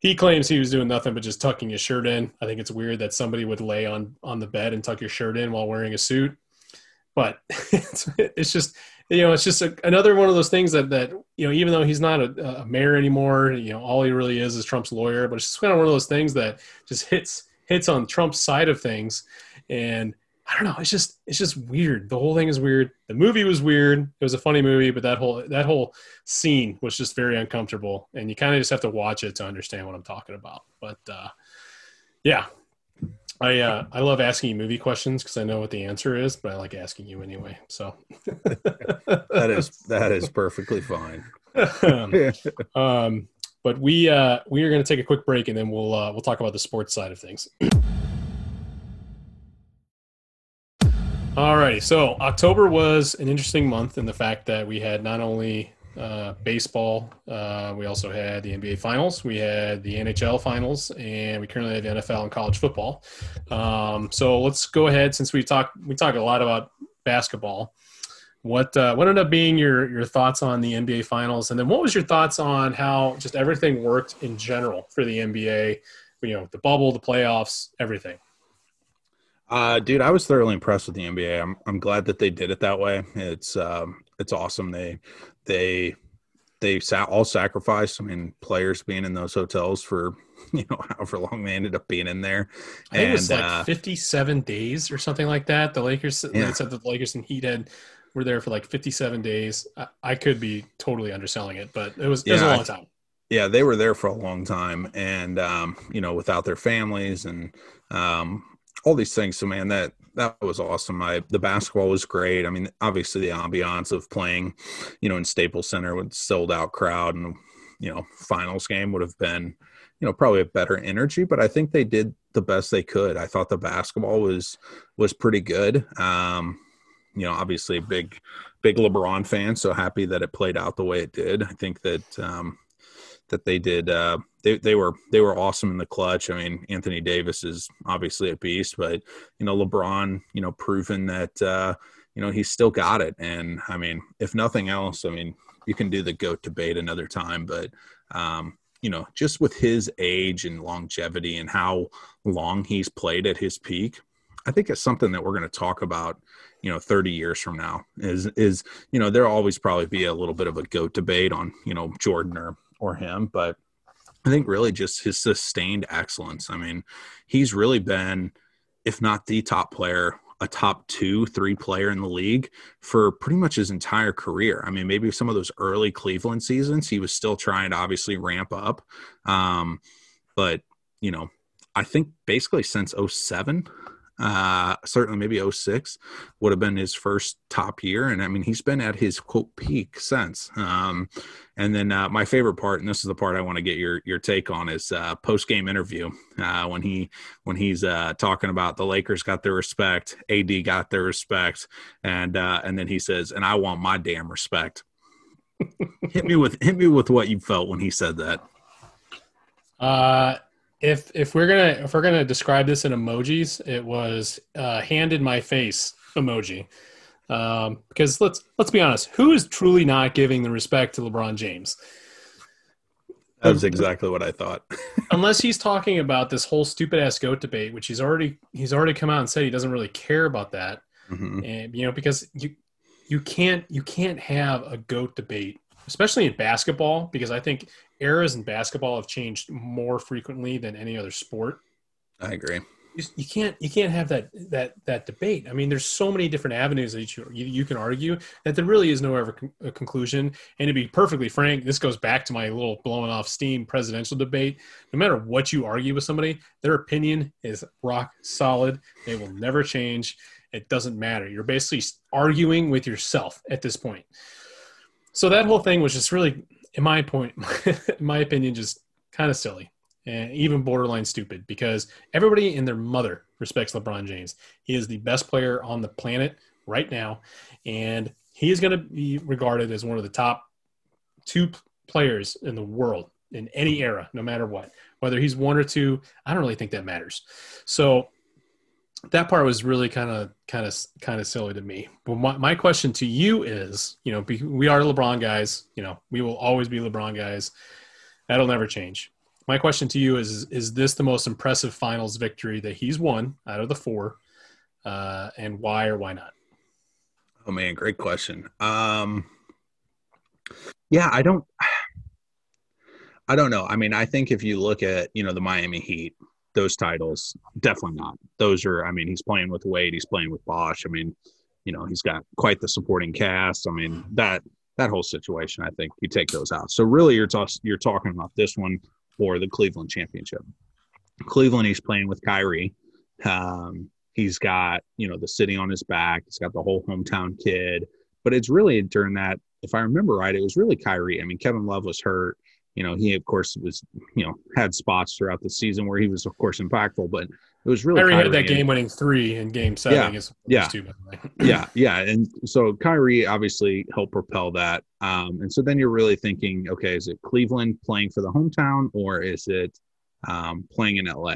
He claims he was doing nothing but just tucking his shirt in. I think it's weird that somebody would lay on, on the bed and tuck your shirt in while wearing a suit. But it's, it's just, you know, it's just a, another one of those things that that you know, even though he's not a, a, mayor anymore, you know, all he really is is Trump's lawyer. But it's just kind of one of those things that just hits hits on Trump's side of things, and I don't know. It's just it's just weird. The whole thing is weird. The movie was weird. It was a funny movie, but that whole that whole scene was just very uncomfortable, and you kind of just have to watch it to understand what I'm talking about. But uh, yeah, I uh, I love asking you movie questions because I know what the answer is, but I like asking you anyway. So that is that is perfectly fine. um, but we uh, we are going to take a quick break and then we'll uh, we'll talk about the sports side of things. All righty, so October was an interesting month in the fact that we had not only uh, baseball. Uh, we also had the NBA finals. We had the NHL finals, and we currently have the NFL and college football. Um, so let's go ahead since we talk we talk a lot about basketball. What uh, what ended up being your your thoughts on the NBA finals, and then what was your thoughts on how just everything worked in general for the NBA? You know, the bubble, the playoffs, everything. Uh, dude, I was thoroughly impressed with the NBA. I'm I'm glad that they did it that way. It's um, it's awesome. They they they all sacrificed. I mean, players being in those hotels for you know however long they ended up being in there. I think and, it was like uh, 57 days or something like that. The Lakers yeah. they said that the Lakers and Heat had were there for like 57 days. I, I could be totally underselling it, but it was, it was a long time. Yeah, they were there for a long time, and um, you know, without their families and um, all these things. So, man, that that was awesome. I the basketball was great. I mean, obviously the ambiance of playing, you know, in Staples Center with sold out crowd and you know, finals game would have been, you know, probably a better energy. But I think they did the best they could. I thought the basketball was was pretty good. Um, you know, obviously a big big LeBron fan, so happy that it played out the way it did. I think that um, that they did. Uh, they they were they were awesome in the clutch. I mean, Anthony Davis is obviously a beast, but you know, LeBron, you know, proven that uh, you know he's still got it. And I mean, if nothing else, I mean, you can do the goat debate another time, but um, you know, just with his age and longevity and how long he's played at his peak, I think it's something that we're going to talk about, you know, 30 years from now is, is, you know, there'll always probably be a little bit of a goat debate on, you know, Jordan or or him, but I think really just his sustained excellence. I mean, he's really been, if not the top player a top two, three player in the league for pretty much his entire career. I mean, maybe some of those early Cleveland seasons, he was still trying to obviously ramp up. Um, but, you know, I think basically since 07, uh, certainly maybe 06 would have been his first top year. And I mean, he's been at his quote peak since. Um, and then uh, my favorite part, and this is the part I want to get your your take on, is uh, post game interview uh, when he when he's uh, talking about the Lakers got their respect, AD got their respect, and uh, and then he says, "And I want my damn respect." hit me with hit me with what you felt when he said that. Uh, if if we're gonna if we're gonna describe this in emojis, it was uh, hand in my face emoji. Um, because let's let's be honest, who is truly not giving the respect to LeBron James? That was exactly what I thought. Unless he's talking about this whole stupid ass goat debate, which he's already he's already come out and said he doesn't really care about that. Mm-hmm. And you know, because you you can't you can't have a goat debate, especially in basketball, because I think eras in basketball have changed more frequently than any other sport. I agree. You, you can't you can't have that that that debate. I mean, there's so many different avenues that you you, you can argue that there really is no ever con- conclusion. And to be perfectly frank, this goes back to my little blowing off steam presidential debate. No matter what you argue with somebody, their opinion is rock solid. They will never change. It doesn't matter. You're basically arguing with yourself at this point. So that whole thing was just really in my point, in my opinion, just kind of silly and even borderline stupid because everybody and their mother respects LeBron James. He is the best player on the planet right now, and he is going to be regarded as one of the top two players in the world in any era, no matter what. Whether he's one or two, I don't really think that matters. So that part was really kind of kind of kind of silly to me. But my, my question to you is, you know, we are LeBron guys. You know, we will always be LeBron guys. That'll never change. My question to you is: Is this the most impressive Finals victory that he's won out of the four, uh, and why or why not? Oh man, great question. Um, yeah, I don't. I don't know. I mean, I think if you look at you know the Miami Heat, those titles. Definitely not. Those are, I mean, he's playing with Wade, he's playing with Bosh. I mean, you know, he's got quite the supporting cast. I mean, that that whole situation, I think you take those out. So really, you're you're talking about this one for the Cleveland championship. Cleveland, he's playing with Kyrie. Um, he's got you know the city on his back. He's got the whole hometown kid. But it's really during that, if I remember right, it was really Kyrie. I mean, Kevin Love was hurt you know, he of course was, you know, had spots throughout the season where he was of course impactful, but it was really Kyrie, Kyrie had that game winning three in game seven. Yeah, yeah, two, yeah, yeah. And so Kyrie obviously helped propel that. Um, and so then you're really thinking, okay, is it Cleveland playing for the hometown or is it um, playing in LA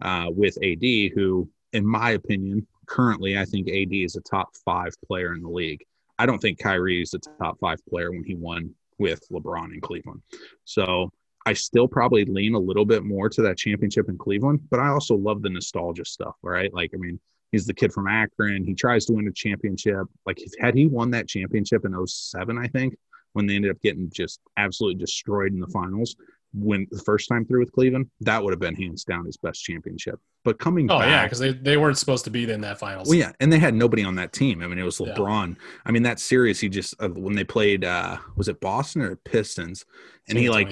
uh, with AD, who, in my opinion, currently I think AD is a top five player in the league. I don't think Kyrie is a top five player when he won with LeBron in Cleveland. So I still probably lean a little bit more to that championship in Cleveland, but I also love the nostalgia stuff, right? Like, I mean, he's the kid from Akron. He tries to win a championship. Like, had he won that championship in 07, I think, when they ended up getting just absolutely destroyed in the finals, when the first time through with Cleveland, that would have been hands down his best championship. But coming oh back, yeah, because they, they weren't supposed to be in that finals. Well, yeah, and they had nobody on that team. I mean, it was LeBron. Yeah. I mean, that series he just uh, when they played uh was it Boston or Pistons, and San he like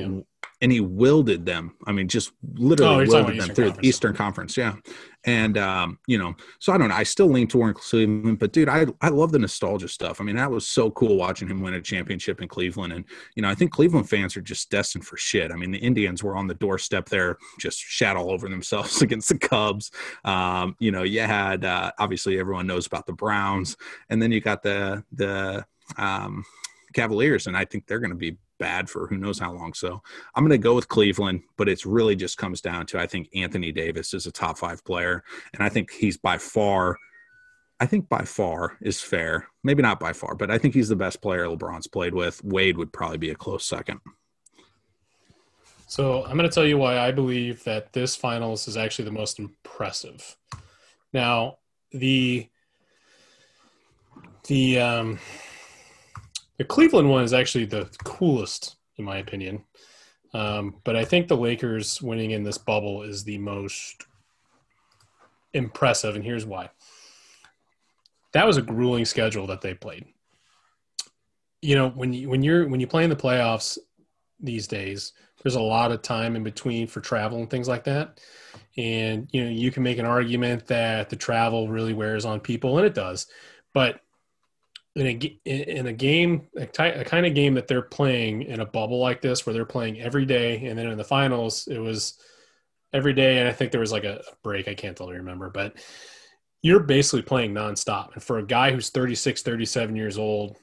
and he wielded them. I mean, just literally oh, wielded them through Conference. Eastern Conference. Yeah. And, um, you know, so I don't know. I still lean toward Cleveland, but dude, I, I love the nostalgia stuff. I mean, that was so cool watching him win a championship in Cleveland. And, you know, I think Cleveland fans are just destined for shit. I mean, the Indians were on the doorstep there, just shat all over themselves against the Cubs. Um, you know, you had, uh, obviously everyone knows about the Browns and then you got the, the, um, Cavaliers, and I think they're going to be bad for who knows how long. So I'm going to go with Cleveland, but it's really just comes down to I think Anthony Davis is a top five player, and I think he's by far. I think by far is fair. Maybe not by far, but I think he's the best player LeBron's played with. Wade would probably be a close second. So I'm going to tell you why I believe that this finals is actually the most impressive. Now, the the um, the Cleveland one is actually the coolest, in my opinion. Um, but I think the Lakers winning in this bubble is the most impressive, and here's why. that was a grueling schedule that they played. You know, when you when you're when you play in the playoffs these days, there's a lot of time in between for travel and things like that. And you know, you can make an argument that the travel really wears on people, and it does. But in a in a game, a, ty- a kind of game that they're playing in a bubble like this, where they're playing every day, and then in the finals, it was every day, and I think there was like a break. I can't totally remember, but you're basically playing nonstop. And for a guy who's 36, 37 years old,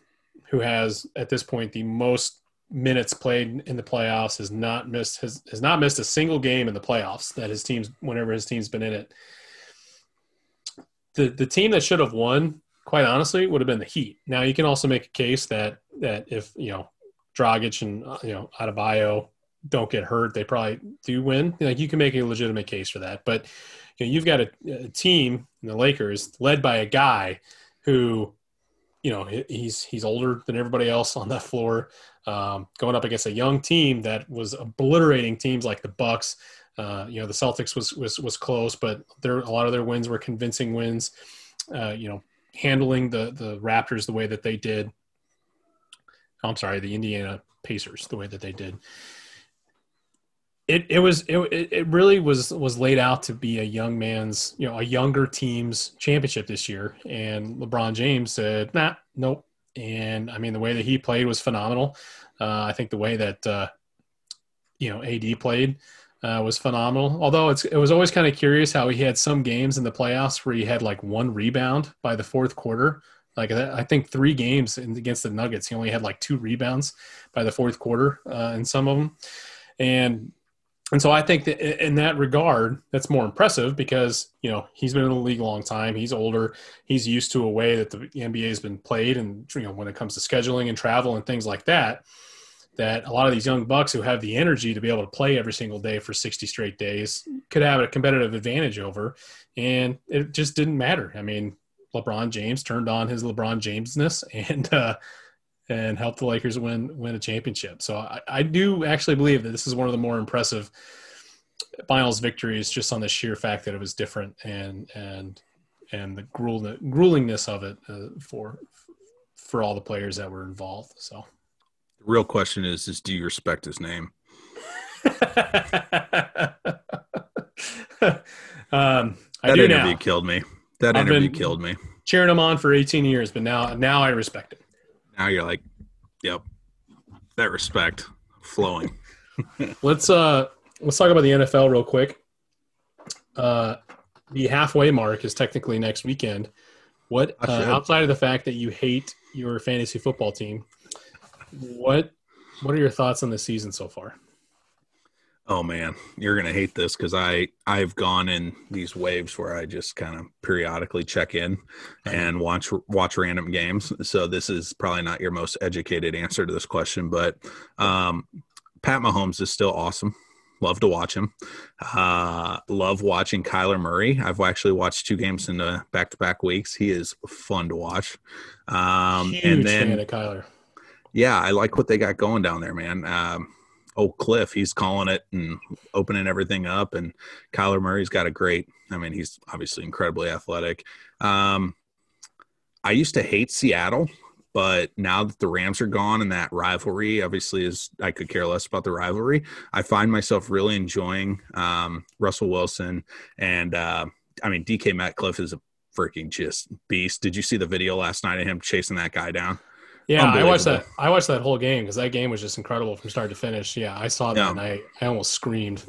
who has at this point the most minutes played in the playoffs, has not missed has, has not missed a single game in the playoffs that his team's whenever his team's been in it. The the team that should have won, quite honestly, would have been the Heat. Now you can also make a case that that if you know Dragic and uh, you know Adebayo don't get hurt, they probably do win. Like you can make a legitimate case for that, but you know, you've got a, a team in the Lakers led by a guy who, you know, he's he's older than everybody else on that floor, um, going up against a young team that was obliterating teams like the Bucks. Uh, you know, the Celtics was was was close, but there a lot of their wins were convincing wins. Uh, you know, handling the the Raptors the way that they did. I'm sorry, the Indiana Pacers the way that they did. It, it was it, it really was was laid out to be a young man's you know a younger team's championship this year. And lebron james said nah nope. And i mean the way that he played was phenomenal. Uh, i think the way that uh, you know ad played uh, was phenomenal although it's it was always kind of curious how he had some games in the playoffs where he had like one rebound by the fourth quarter like I think three games against the Nuggets, he only had like two rebounds by the fourth quarter uh, in some of them, and and so I think that in that regard, that's more impressive because you know he's been in the league a long time. He's older. He's used to a way that the NBA has been played, and you know when it comes to scheduling and travel and things like that, that a lot of these young bucks who have the energy to be able to play every single day for 60 straight days could have a competitive advantage over, and it just didn't matter. I mean, LeBron James turned on his LeBron Jamesness and uh, and helped the Lakers win win a championship. So I, I do actually believe that this is one of the more impressive finals victories, just on the sheer fact that it was different and and and the gruel, gruelingness of it uh, for for all the players that were involved. So real question is: is do you respect his name? um, that interview now. killed me. That I've interview killed me. Cheering him on for 18 years, but now now I respect it now you're like, yep, that respect flowing. let's uh let's talk about the NFL real quick. Uh, the halfway mark is technically next weekend. What uh, outside of the fact that you hate your fantasy football team, what what are your thoughts on the season so far? Oh man, you're gonna hate this because I I've gone in these waves where I just kind of periodically check in and watch watch random games. So this is probably not your most educated answer to this question, but um, Pat Mahomes is still awesome. Love to watch him. Uh, love watching Kyler Murray. I've actually watched two games in the back to back weeks. He is fun to watch. Um, Huge and then Kyler. Yeah, I like what they got going down there, man. Um, old Kliff, he's calling it and opening everything up. And Kyler Murray's got a great, I mean, he's obviously incredibly athletic. Um, I used to hate Seattle, but now that the Rams are gone and that rivalry obviously is, I could care less about the rivalry. I find myself really enjoying um, Russell Wilson. And uh, I mean, DK Metcalf is a freaking just beast. Did you see the video last night of him chasing that guy down? Yeah, I watched that. I watched that whole game because that game was just incredible from start to finish. Yeah, I saw that yeah. and I, I almost screamed.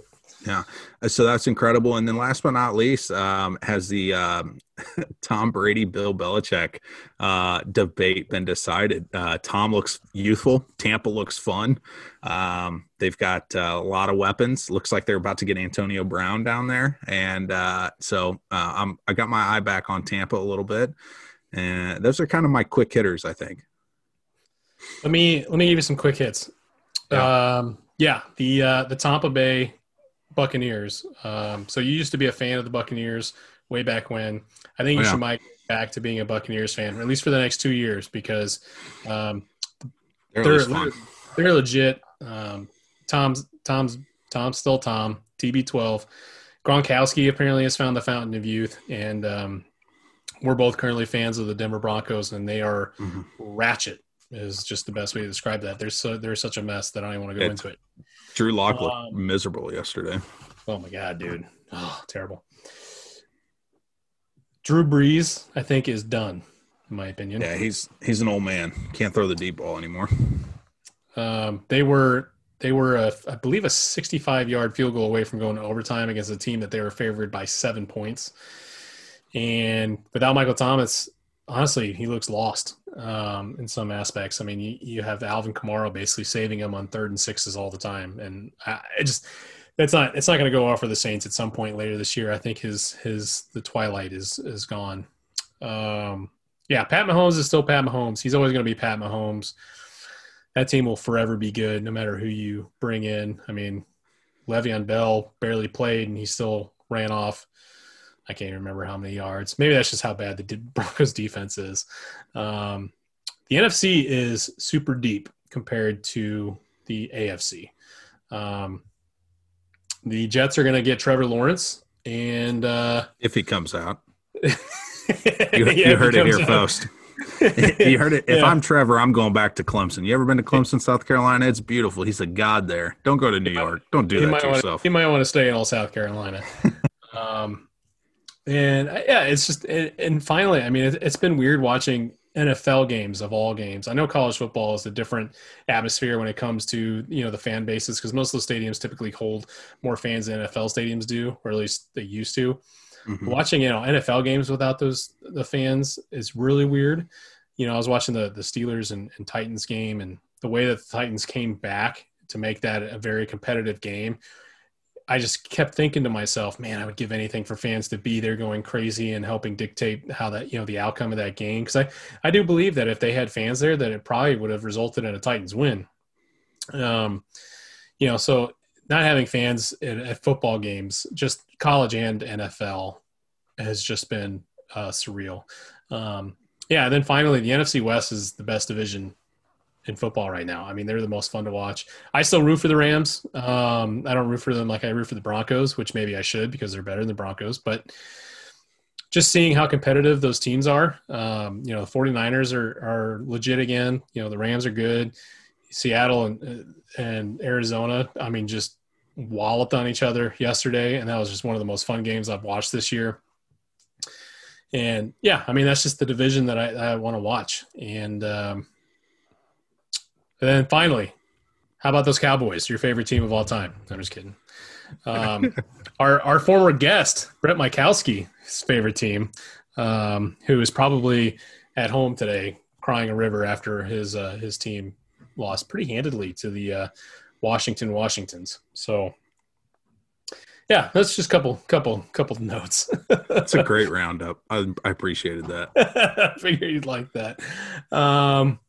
Yeah, uh, so that's incredible. And then last but not least, um, has the um, Tom Brady Bill Belichick uh, debate been decided? Uh, Tom looks youthful. Tampa looks fun. Um, they've got uh, a lot of weapons. Looks like they're about to get Antonio Brown down there, and uh, so uh, I'm I got my eye back on Tampa a little bit. And those are kind of my quick hitters, I think. Let me let me give you some quick hits. Yeah, um, yeah the uh, the Tampa Bay Buccaneers. Um, so you used to be a fan of the Buccaneers way back when. I think you oh, yeah. should might back to being a Buccaneers fan, at least for the next two years, because um, they're they're, they're, legit. Um, Tom's Tom's Tom's still Tom. TB12. Gronkowski apparently has found the fountain of youth, and um, we're both currently fans of the Denver Broncos, and they are Mhm. ratchet. Is just the best way to describe that. They're so they're such a mess that I don't even want to go It's- into it. Drew Lock looked Um, miserable yesterday. Oh my god, dude! Oh, terrible. Drew Brees, I think, is done, in my opinion. Yeah, he's he's an old man. Can't throw the deep ball anymore. Um, they were they were a, I believe a 65 yard field goal away from going to overtime against a team that they were favored by seven points. And without Michael Thomas, honestly, he looks lost um, in some aspects. I mean, you, you have Alvin Kamara basically saving him on third and sixes all the time, and I, I just that's not it's not going to go off for the Saints at some point later this year. I think his his the twilight is is gone. Um, yeah, Pat Mahomes is still Pat Mahomes. He's always going to be Pat Mahomes that team will forever be good no matter who you bring in. I mean, Le'Veon Bell barely played and he still ran off. I can't even remember how many yards. Maybe that's just how bad the Broncos defense is. Um, the NFC is super deep compared to the AFC. Um, the Jets are going to get Trevor Lawrence, and uh, If he comes out, you, you, you heard it here first. you heard it. If Yeah. I'm Trevor, I'm going back to Clemson. You ever been to Clemson, South Carolina? It's beautiful. He's a god there. Don't go to New York. Don't do he that to want yourself. he might want to stay in all South Carolina. um, and uh, yeah, it's just and, and finally, I mean, it, it's been weird watching NFL games of all games. I know college football is a different atmosphere when it comes to you know the fan bases because most of the stadiums typically hold more fans than NFL stadiums do, or at least they used to. Mhm. Watching you know NFL games without those the fans is really weird. You know, I was watching the the Steelers and, and Titans game, and the way that the Titans came back to make that a very competitive game. I just kept thinking to myself, man, I would give anything for fans to be there going crazy and helping dictate how that, you know, the outcome of that game. Cause I, I do believe that if they had fans there, that it probably would have resulted in a Titans win. Um, you know, so not having fans at, at football games, just college and NFL has just been uh, surreal. Um, yeah. And then finally the NFC West is the best division in football right now. I mean, they're the most fun to watch. I still root for the Rams. Um, I don't root for them like I root for the Broncos, which maybe I should because they're better than the Broncos. But just seeing how competitive those teams are, um, you know, the 49ers are, are legit again. You know, the Rams are good. Seattle and, and Arizona, I mean, just walloped on each other yesterday. And that was just one of the most fun games I've watched this year. And yeah, I mean, that's just the division that I, I want to watch. And, um, and then finally, how about those Cowboys? Your favorite team of all time? I'm just kidding. Um, our our former guest Brett Mikowski, his favorite team, um, who is probably at home today crying a river after his uh, his team lost pretty handedly to the uh, Washington Washingtons. So. Yeah, that's just a couple, couple, couple notes. That's a great roundup. I, I appreciated that. I figured you'd like that. Um,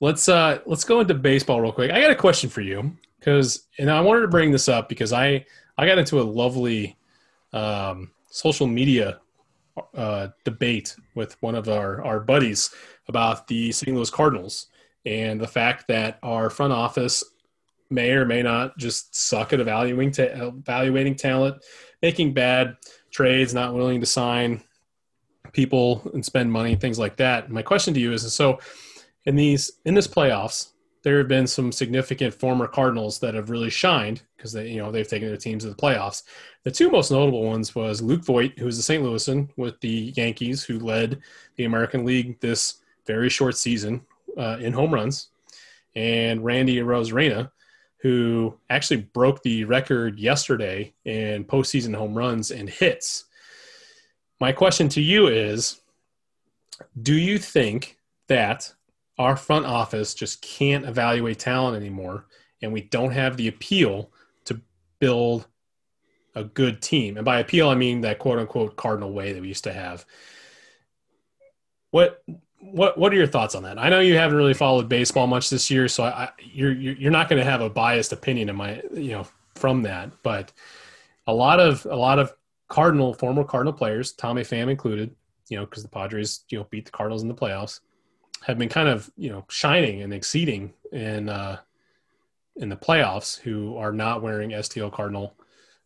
let's uh, let's go into baseball real quick. I got a question for you because, and I wanted to bring this up because I I got into a lovely um, social media uh, debate with one of our our buddies about the St. Louis Cardinals and the fact that our front office may or may not just suck at evaluating ta- evaluating talent, making bad trades, not willing to sign people and spend money, things like that. My question to you is: so in these in this playoffs, there have been some significant former Cardinals that have really shined because they you know they've taken their teams to the playoffs. The two most notable ones was Luke Voit, who was a St. Louisan with the Yankees, who led the American League this very short season uh, in home runs, and Randy Arozarena, who actually broke the record yesterday in postseason home runs and hits. My question to you is Do you think that our front office just can't evaluate talent anymore and we don't have the appeal to build a good team? And by appeal, I mean that quote unquote cardinal way that we used to have. What what what are your thoughts on that? I know you haven't really followed baseball much this year, so I, you're you're not going to have a biased opinion in my you know from that, but a lot of a lot of Cardinal former Cardinal players, Tommy Pham included, you know, because the Padres you know beat the Cardinals in the playoffs, have been kind of you know shining and exceeding in uh, in the playoffs. Who are not wearing STL Cardinal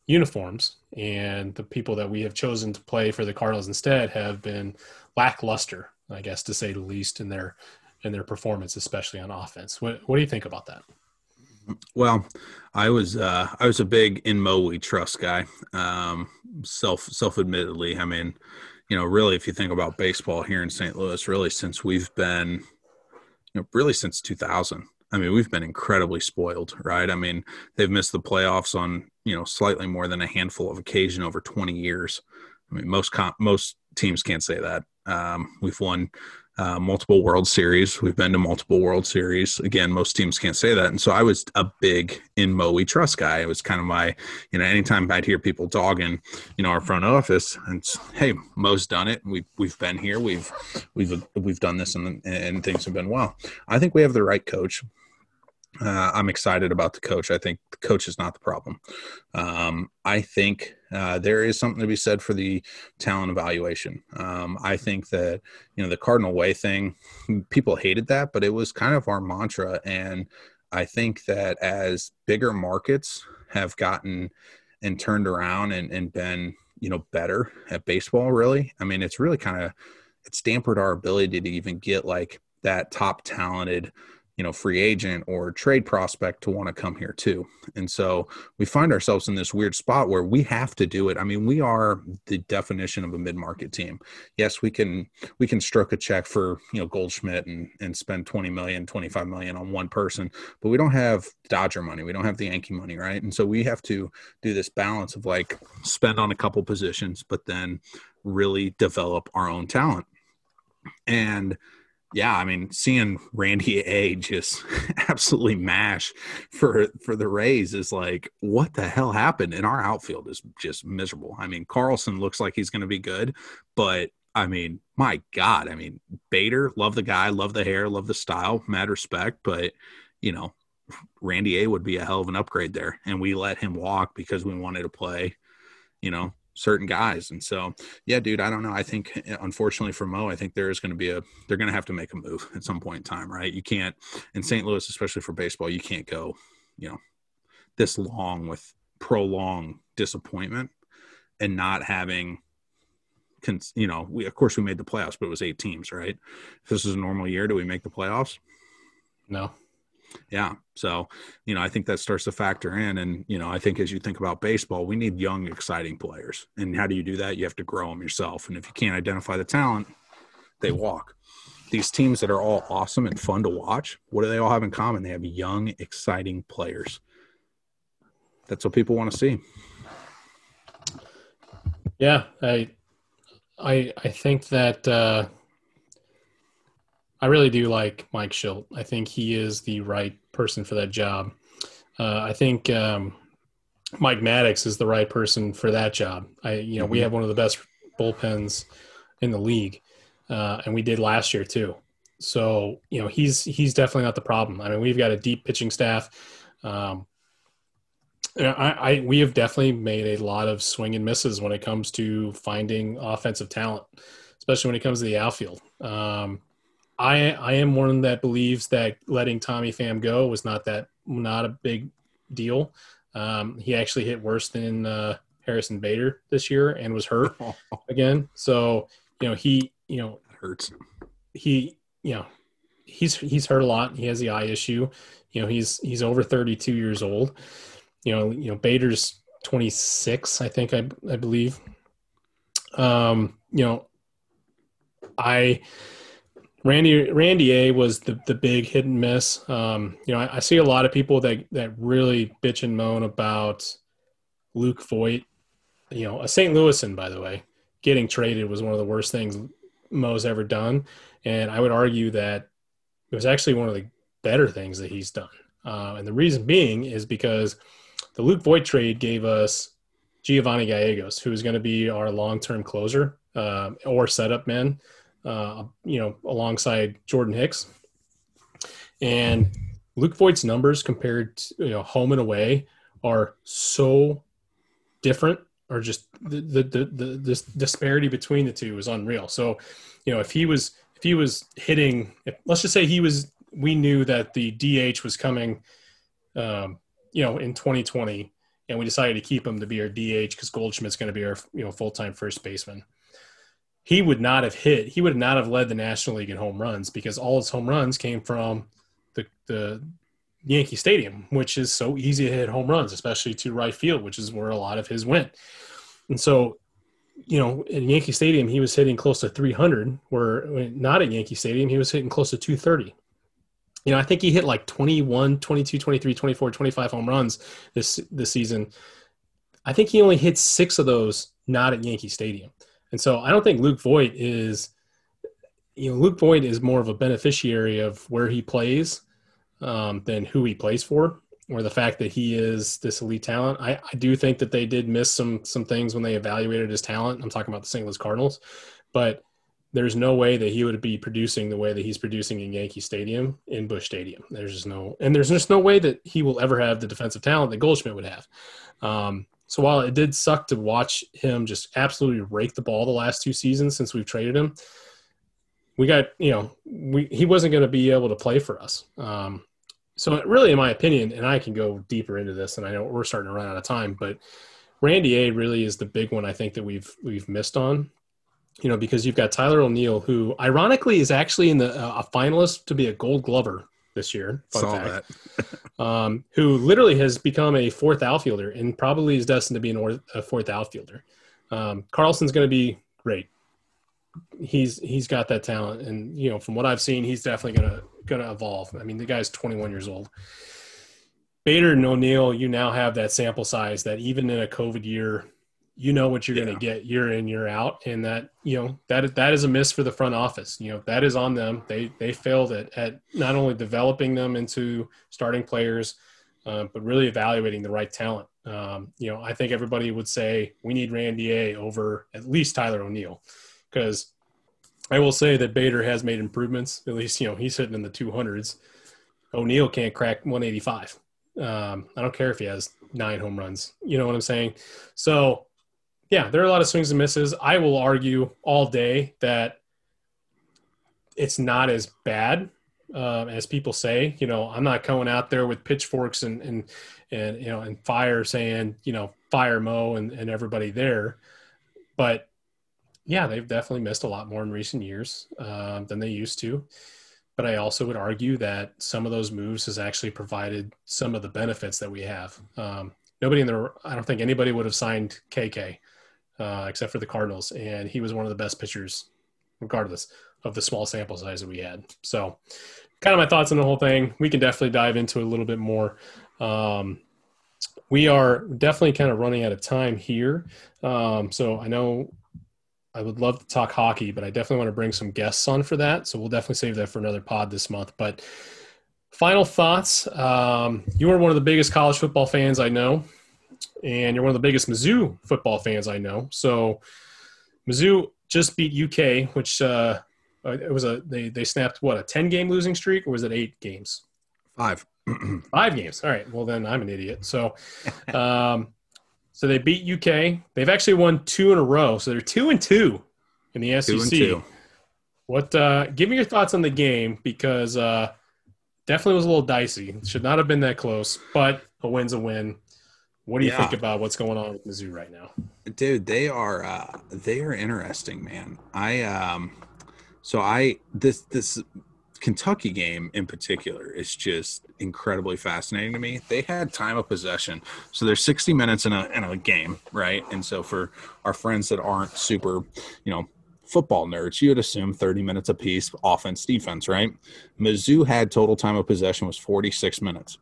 uniforms, and the people that we have chosen to play for the Cardinals instead have been lackluster, I guess to say the least, in their in their performance, especially on offense. What what do you think about that? Well, I was uh, I was a big in Mo we trust guy. Um, self self admittedly, I mean, you know, really, if you think about baseball here in St. Louis, really since we've been, you know, really since 2000. I mean, we've been incredibly spoiled, right? I mean, they've missed the playoffs on you know slightly more than a handful of occasion over 20 years. I mean, most com- most teams can't say that. Um, we've won uh, multiple World Series. We've been to multiple World Series. Again, most teams can't say that. And so I was a big in Mo trust guy. It was kind of my, you know, anytime I'd hear people dogging, you know, our front office, and hey, Mo's done it. We've we've been here. We've we've we've done this, and and things have been well. I think we have the right coach. Uh, I'm excited about the coach. I think the coach is not the problem. Um, I think uh, there is something to be said for the talent evaluation. Um, I think that you know the Cardinal Way thing, people hated that, but it was kind of our mantra. And I think that as bigger markets have gotten and turned around and, and been you know better at baseball, really, I mean, it's really kind of it's dampened our ability to even get like that top talented you know free agent or trade prospect to want to come here too. And so we find ourselves in this weird spot where we have to do it. I mean we are the definition of a mid-market team. Yes we can we can stroke a check for you know goldschmidt and and spend 20 million 25 million on one person but we don't have dodger money. We don't have the yankee money right? And so we have to do this balance of like spend on a couple positions but then really develop our own talent. And yeah, I mean, seeing Randy A just absolutely mash for for the Rays is like, what the hell happened? And our outfield is just miserable. I mean, Carlson looks like he's going to be good, but I mean, my God, I mean, Bader, love the guy, love the hair, love the style, mad respect, but you know, Randy A would be a hell of an upgrade there, and we let him walk because we wanted to play, you know, certain guys. And so, yeah, dude, I don't know. I think, eh, unfortunately for Mo, I think there is going to be a, they're going to have to make a move at some point in time, right? You can't, in St. Louis, especially for baseball, you can't go, you know, this long with prolonged disappointment and not having, you know, we, of course we made the playoffs, but it was eight teams, right? If this is a normal year, do we make the playoffs? No. Yeah. So, you know, I think that starts to factor in. And, you know, I think as you think about baseball, we need young, exciting players. And how do you do that? You have to grow them yourself. And if you can't identify the talent, they walk. These teams that are all awesome and fun to watch, what do they all have in common? They have young, exciting players. That's what people want to see. Yeah. I, I, I think that, uh, I really do like Mike Shildt. I think he is the right person for that job. Uh, I think um, Mike Maddux is the right person for that job. I, you know, mm-hmm. we have one of the best bullpens in the league, uh, and we did last year too. So you know, he's he's definitely not the problem. I mean, we've got a deep pitching staff. Um, I, I we have definitely made a lot of swing and misses when it comes to finding offensive talent, especially when it comes to the outfield. Um, I I am one that believes that letting Tommy Pham go was not that not a big deal. Um, he actually hit worse than uh, Harrison Bader this year and was hurt again. So you know he you know that hurts. He you know he's he's hurt a lot. He has the eye issue. You know he's he's over 32 years old. You know you know Bader's 26, I think I I believe. Um, you know I Randy Randy A was the the big hit and miss. Um, you know, I, I, see a lot of people that that really bitch and moan about Luke Voit. You know, a St. Louisan, by the way, getting traded was one of the worst things Mo's ever done, and I would argue that it was actually one of the better things that he's done. Uh, and the reason being is because the Luke Voit trade gave us Giovanny Gallegos, who is going to be our long term closer uh, or setup man uh, you know, alongside Jordan Hicks. And Luke Voit's numbers compared to you know, home and away are so different, or just the, the the the this disparity between the two is unreal. So, you know, if he was if he was hitting, if, let's just say he was, we knew that the DH was coming, um, you know, in 2020, and we decided to keep him to be our DH because Goldschmidt's going to be our you know full time first baseman. He would not have hit. He would not have led the National League in home runs because all his home runs came from the the Yankee Stadium, which is so easy to hit home runs, especially to right field, which is where a lot of his went. And so, you know, in Yankee Stadium, he was hitting close to 300, where not at Yankee Stadium, he was hitting close to 230 you know, I think he hit like 21, 22, 23, 24, 25 home runs this this season. I think he only hit six of those not at Yankee Stadium. And so I don't think Luke Voit is, you know, Luke Voit is more of a beneficiary of where he plays um, than who he plays for, or the fact that he is this elite talent. I, I do think that they did miss some some things when they evaluated his talent. I'm talking about the St. Louis Cardinals, but there's no way that he would be producing the way that he's producing in Yankee Stadium in Busch Stadium. There's just no, and there's just no way that he will ever have the defensive talent that Goldschmidt would have. Um, so while it did suck to watch him just absolutely rake the ball the last two seasons since we've traded him, we got you know we he wasn't going to be able to play for us. Um, so really, in my opinion, and I can go deeper into this, and I know we're starting to run out of time, but Randy A really is the big one I think that we've we've missed on you know, because you've got Tyler O'Neill, who ironically is actually in the uh, a finalist to be a Gold Glover this year. Fun Saw fact. that. um, who literally has become a fourth outfielder and probably is destined to be an, a fourth outfielder. Um, Carlson's going to be great. He's he's got that talent, and you know, from what I've seen, he's definitely going to going to evolve. I mean, the guy's 21 years old. Bader and O'Neill, you now have that sample size that even in a COVID year, you know what you're yeah. going to get year in year out and that you know that that is a miss for the front office. You know that is on them. They they failed at, at not only developing them into starting players um, but really evaluating the right talent. Um, you know i think everybody would say we need randy a over at least tyler o'neill because i will say that bader has made improvements. At least you know he's hitting in the 200s o'neill can't crack 185 um, i don't care if he has nine home runs. You know what i'm saying? So yeah, there are a lot of swings and misses. I will argue all day that it's not as bad um, as people say. You know, I'm not going out there with pitchforks and and and you know and fire saying you know fire Mo and, and everybody there, but yeah, they've definitely missed a lot more in recent years um, than they used to. But I also would argue that some of those moves has actually provided some of the benefits that we have. Um, nobody in the I don't think anybody would have signed KK uh, except for the Cardinals, and he was one of the best pitchers, regardless of the small sample size that we had. So, kind of my thoughts on the whole thing. We can definitely dive into a little bit more. Um, we are definitely kind of running out of time here. Um, so I know I would love to talk hockey, but I definitely want to bring some guests on for that. So we'll definitely save that for another pod this month. But final thoughts. Um, you are one of the biggest college football fans I know and you're one of the biggest Mizzou football fans I know. So Mizzou just beat UK, which uh, it was a they they snapped what a ten game losing streak, or was it eight games? Five. Five games. All right. Well, then I'm an idiot. So, um, so they beat UK. They've actually won two in a row. So they're two and two in the SEC. Two and two. What? Uh, give me your thoughts on the game because uh, definitely was a little dicey. Should not have been that close, but a win's a win. What do you yeah. think about what's going on with Mizzou right now? Dude, they are uh they are interesting, man. I um so I this this Kentucky game in particular is just incredibly fascinating to me. They had time of possession. So there's 60 minutes in a in a game, right? And so for our friends that aren't super, you know, football nerds, you would assume 30 minutes apiece, offense, defense, right? Mizzou had total time of possession was 46 minutes.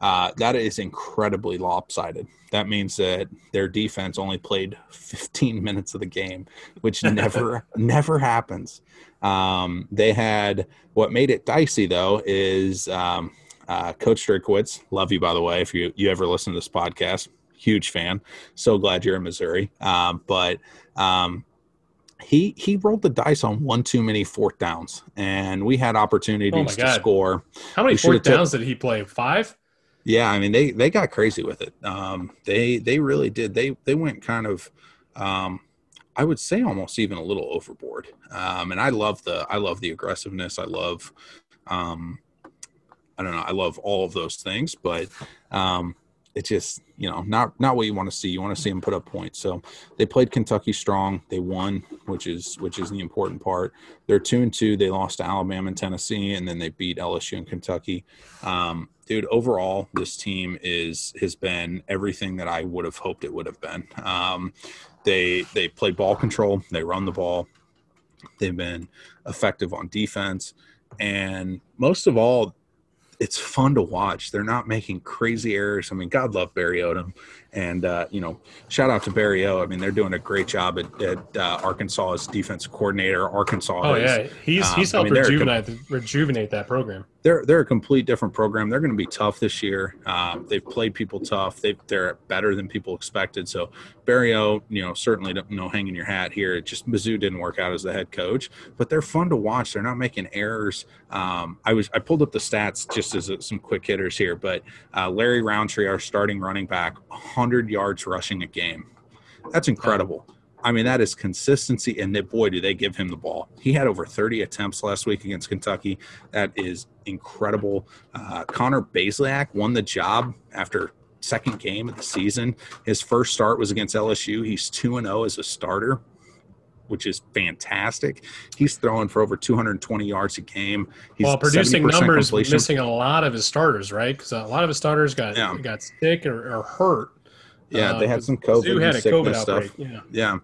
Uh, that is incredibly lopsided. That means that their defense only played 15 minutes of the game, which never never happens. Um, they had what made it dicey though is um, uh, Coach Drinkwitz. Love you by the way. If you you ever listen to this podcast, huge fan. So glad you're in Missouri. Um, but um, he he rolled the dice on one too many fourth downs, and we had opportunities oh to score. How many fourth downs did he play? Five. Yeah, I mean they they got crazy with it. Um, they they really did. They they went kind of, um, I would say almost even a little overboard. Um, and I love the I love the aggressiveness. I love, um, I don't know. I love all of those things. But um, it just you know not not what you want to see. You want to see them put up points. So they played Kentucky strong. They won, which is which is the important part. They're two and two. They lost to Alabama and Tennessee, and then they beat LSU and Kentucky. Um, dude, overall, this team is has been everything that I would have hoped it would have been. Um, they they play ball control. They run the ball. They've been effective on defense, and most of all, it's fun to watch. They're not making crazy errors. I mean, God love Barry Odom, and uh, you know, shout out to Barry O. I mean, they're doing a great job at, at uh, Arkansas as defense coordinator. Arkansas. Oh yeah, he's um, he's helped I mean, rejuvenate com- rejuvenate that program. They're they're a complete different program. They're going to be tough this year. Um, they've played people tough. They they're better than people expected. So Barry O, you know, certainly don't know hanging your hat here. It just Mizzou didn't work out as the head coach, but they're fun to watch. They're not making errors. Um, I was I pulled up the stats just as a, some quick hitters here, but uh, Larry Rountree, our starting running back, 100 yards rushing a game. That's incredible. I mean, that is consistency. And boy, do they give him the ball. He had over 30 attempts last week against Kentucky. That is incredible. Uh, Connor Bazelak won the job after second game of the season. His first start was against LSU. He's 2 and 0 as a starter which is fantastic. He's throwing for over 220 yards a game. He's well, producing numbers completion. missing a lot of his starters, right? Because a lot of his starters got yeah. got sick or, or hurt. Yeah, uh, they had some COVID. had COVID stuff. outbreak. Yeah. yeah.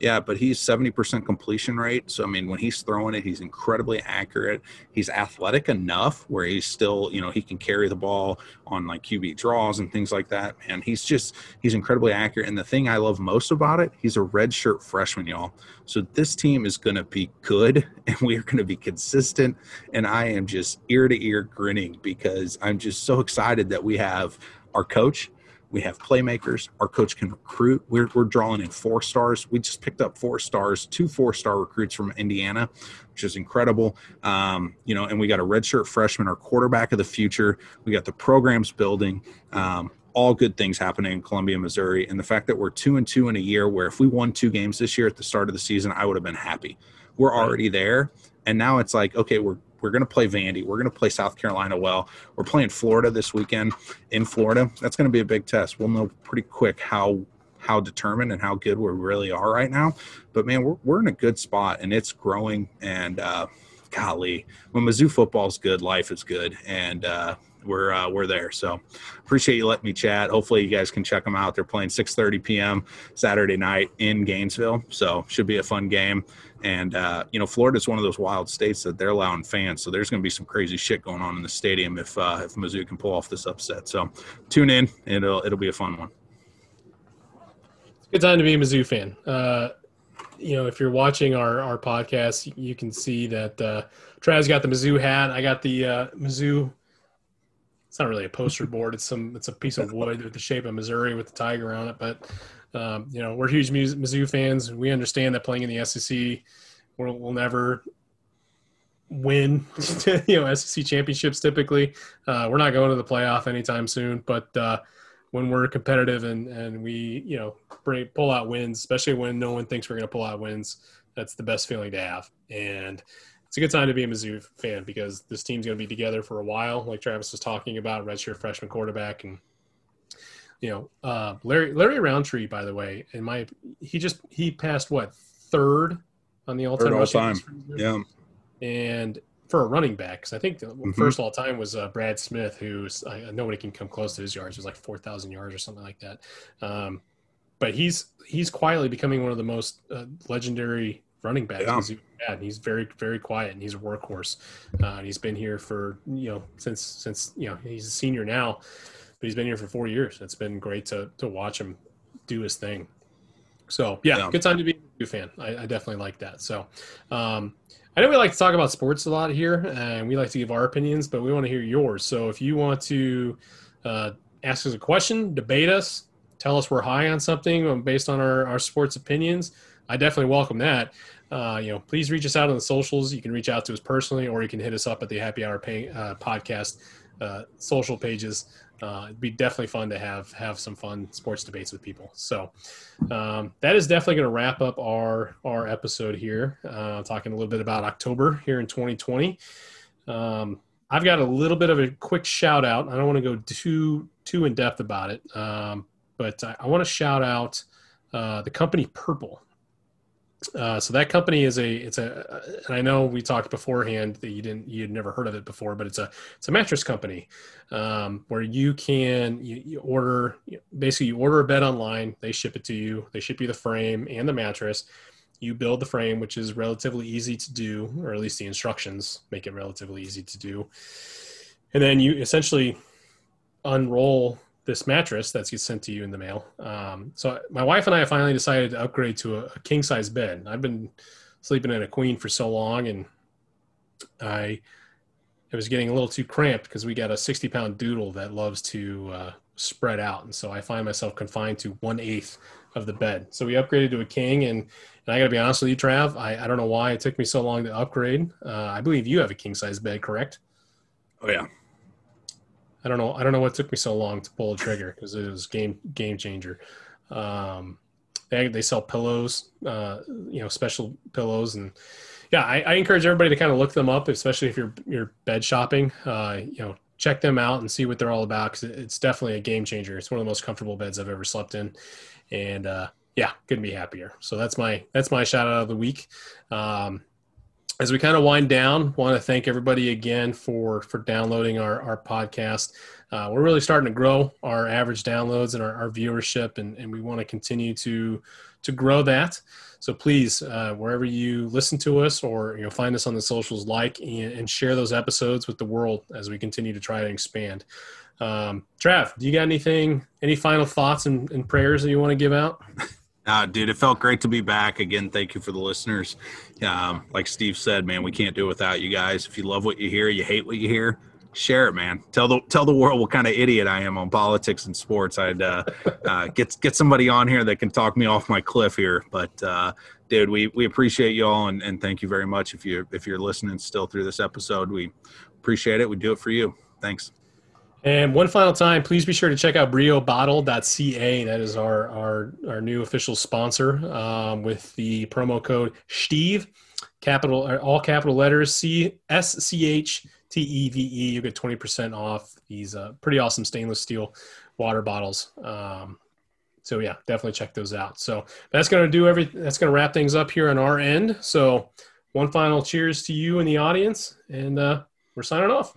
Yeah, but he's 70% completion rate. So, I mean, when he's throwing it, he's incredibly accurate. He's athletic enough where he's still, you know, he can carry the ball on like QB draws and things like that. And he's just, he's incredibly accurate. And the thing I love most about it, he's a redshirt freshman, y'all. So, this team is going to be good and we are going to be consistent. And I am just ear to ear grinning because I'm just so excited that we have our coach we have playmakers. Our coach can recruit. We're, we're drawing in four stars. We just picked up four stars, two four star recruits from Indiana, which is incredible. Um, you know, and we got a redshirt freshman, our quarterback of the future. We got the programs building. Um, all good things happening in Columbia, Missouri. And the fact that we're two and two in a year where if we won two games this year at the start of the season, I would have been happy. We're already there. And now it's like, okay, we're we're going to play Vandy. We're going to play South Carolina well. We're playing Florida this weekend in Florida. That's going to be a big test. We'll know pretty quick how how determined and how good we really are right now. But man, we're we're in a good spot and it's growing. And uh, golly, when Mizzou football is good, life is good. And uh, we're uh, we're there. So appreciate you letting me chat. Hopefully you guys can check them out. They're playing 6:30 p.m. Saturday night in Gainesville, so should be a fun game. And uh, you know, Florida is one of those wild states that they're allowing fans, so there's going to be some crazy shit going on in the stadium if uh, if Mizzou can pull off this upset. So tune in; it'll it'll be a fun one. It's a good time to be a Mizzou fan. Uh, you know, if you're watching our our podcast, you can see that uh, Trav's got the Mizzou hat. I got the uh, Mizzou. It's not really a poster board. It's some. It's a piece of wood with the shape of Missouri with the tiger on it, but um, you know, we're huge Mizzou fans. We understand that playing in the SEC, we'll, we'll never win, you know, SEC championships typically. Uh, we're not going to the playoff anytime soon, but uh, when we're competitive and, and we, you know, bring, pull out wins, especially when no one thinks we're going to pull out wins, that's the best feeling to have. And it's a good time to be a Mizzou fan because this team's going to be together for a while, like Travis was talking about, redshirt freshman quarterback and – you know, uh, Larry Larry Rountree, by the way, in my he just he passed what third on the all time all time, yeah, and for a running back, because I think the mm-hmm. first all time was uh, Brad Smith, who's uh, nobody can come close to his yards. It was like four thousand yards or something like that. Um, but he's he's quietly becoming one of the most uh, legendary running backs yeah. he's. He's very very quiet and he's a workhorse. Uh, and he's been here for you know since since you know he's a senior now but he's been here for four years. It's been great to to watch him do his thing. So yeah, yeah. good time to be a fan. I, I definitely like that. So um, I know we like to talk about sports a lot here, and we like to give our opinions, but we want to hear yours. So if you want to uh, ask us a question, debate us, tell us we're high on something um, based on our, our sports opinions, I definitely welcome that. Uh, you know, please reach us out on the socials. You can reach out to us personally, or you can hit us up at the Happy Hour pay, uh, podcast uh, social pages uh, it'd be definitely fun to have have some fun sports debates with people. So um, that is definitely going to wrap up our our episode here, uh, talking a little bit about October here in 2020. Um, I've got a little bit of a quick shout out. I don't want to go too too in depth about it, um, but I, I want to shout out uh, the company Purple. Uh, so that company is a it's a and I know we talked beforehand that you didn't you had never heard of it before, but it's a it's a mattress company um, where you can you, you order basically you order a bed online, they ship it to you, they ship you the frame and the mattress. You build the frame, which is relatively easy to do, or at least the instructions make it relatively easy to do. And then you essentially unroll this mattress that gets sent to you in the mail. Um, so my wife and I finally decided to upgrade to a, a king size bed. I've been sleeping in a queen for so long, and I it was getting a little too cramped because we got a 60 pound doodle that loves to uh, spread out, and so I find myself confined to one eighth of the bed. So we upgraded to a king, and, and I got to be honest with you, Trav, I, I don't know why it took me so long to upgrade. Uh, I believe you have a king size bed, correct? Oh yeah. I don't know. I don't know what took me so long to pull a trigger because it was game game changer. Um, they they sell pillows, uh, you know, special pillows, and yeah, I, I, encourage everybody to kind of look them up, especially if you're you're bed shopping. Uh, you know, check them out and see what they're all about because it's definitely a game changer. It's one of the most comfortable beds I've ever slept in, and uh, yeah, couldn't be happier. So that's my that's my shout out of the week. Um, as we kind of wind down, want to thank everybody again for for downloading our our podcast. Uh, we're really starting to grow our average downloads and our, our viewership, and, and we want to continue to to grow that. So please, uh, wherever you listen to us or you know find us on the socials, like and, and share those episodes with the world as we continue to try to expand. Um, Trav, do you got anything, any final thoughts and, and prayers that you want to give out? Uh, dude, it felt great to be back again. Thank you for the listeners. Um, like Steve said, man, we can't do it without you guys. If you love what you hear, you hate what you hear, share it, man. Tell the tell the world what kind of idiot I am on politics and sports. I'd uh, uh, get get somebody on here that can talk me off my cliff here. But uh, dude, we we appreciate you all and, and thank you very much. If you if you're listening still through this episode, we appreciate it. We do it for you. Thanks. And one final time, please be sure to check out briobottle.ca. That is our, our, our new official sponsor um, with the promo code Steve, capital, all capital letters, C S C H T E V E. You get 20% off these uh, pretty awesome stainless steel water bottles. Um, so yeah, definitely check those out. So that's going to do every, that's going to wrap things up here on our end. So one final cheers to you and the audience and uh, we're signing off.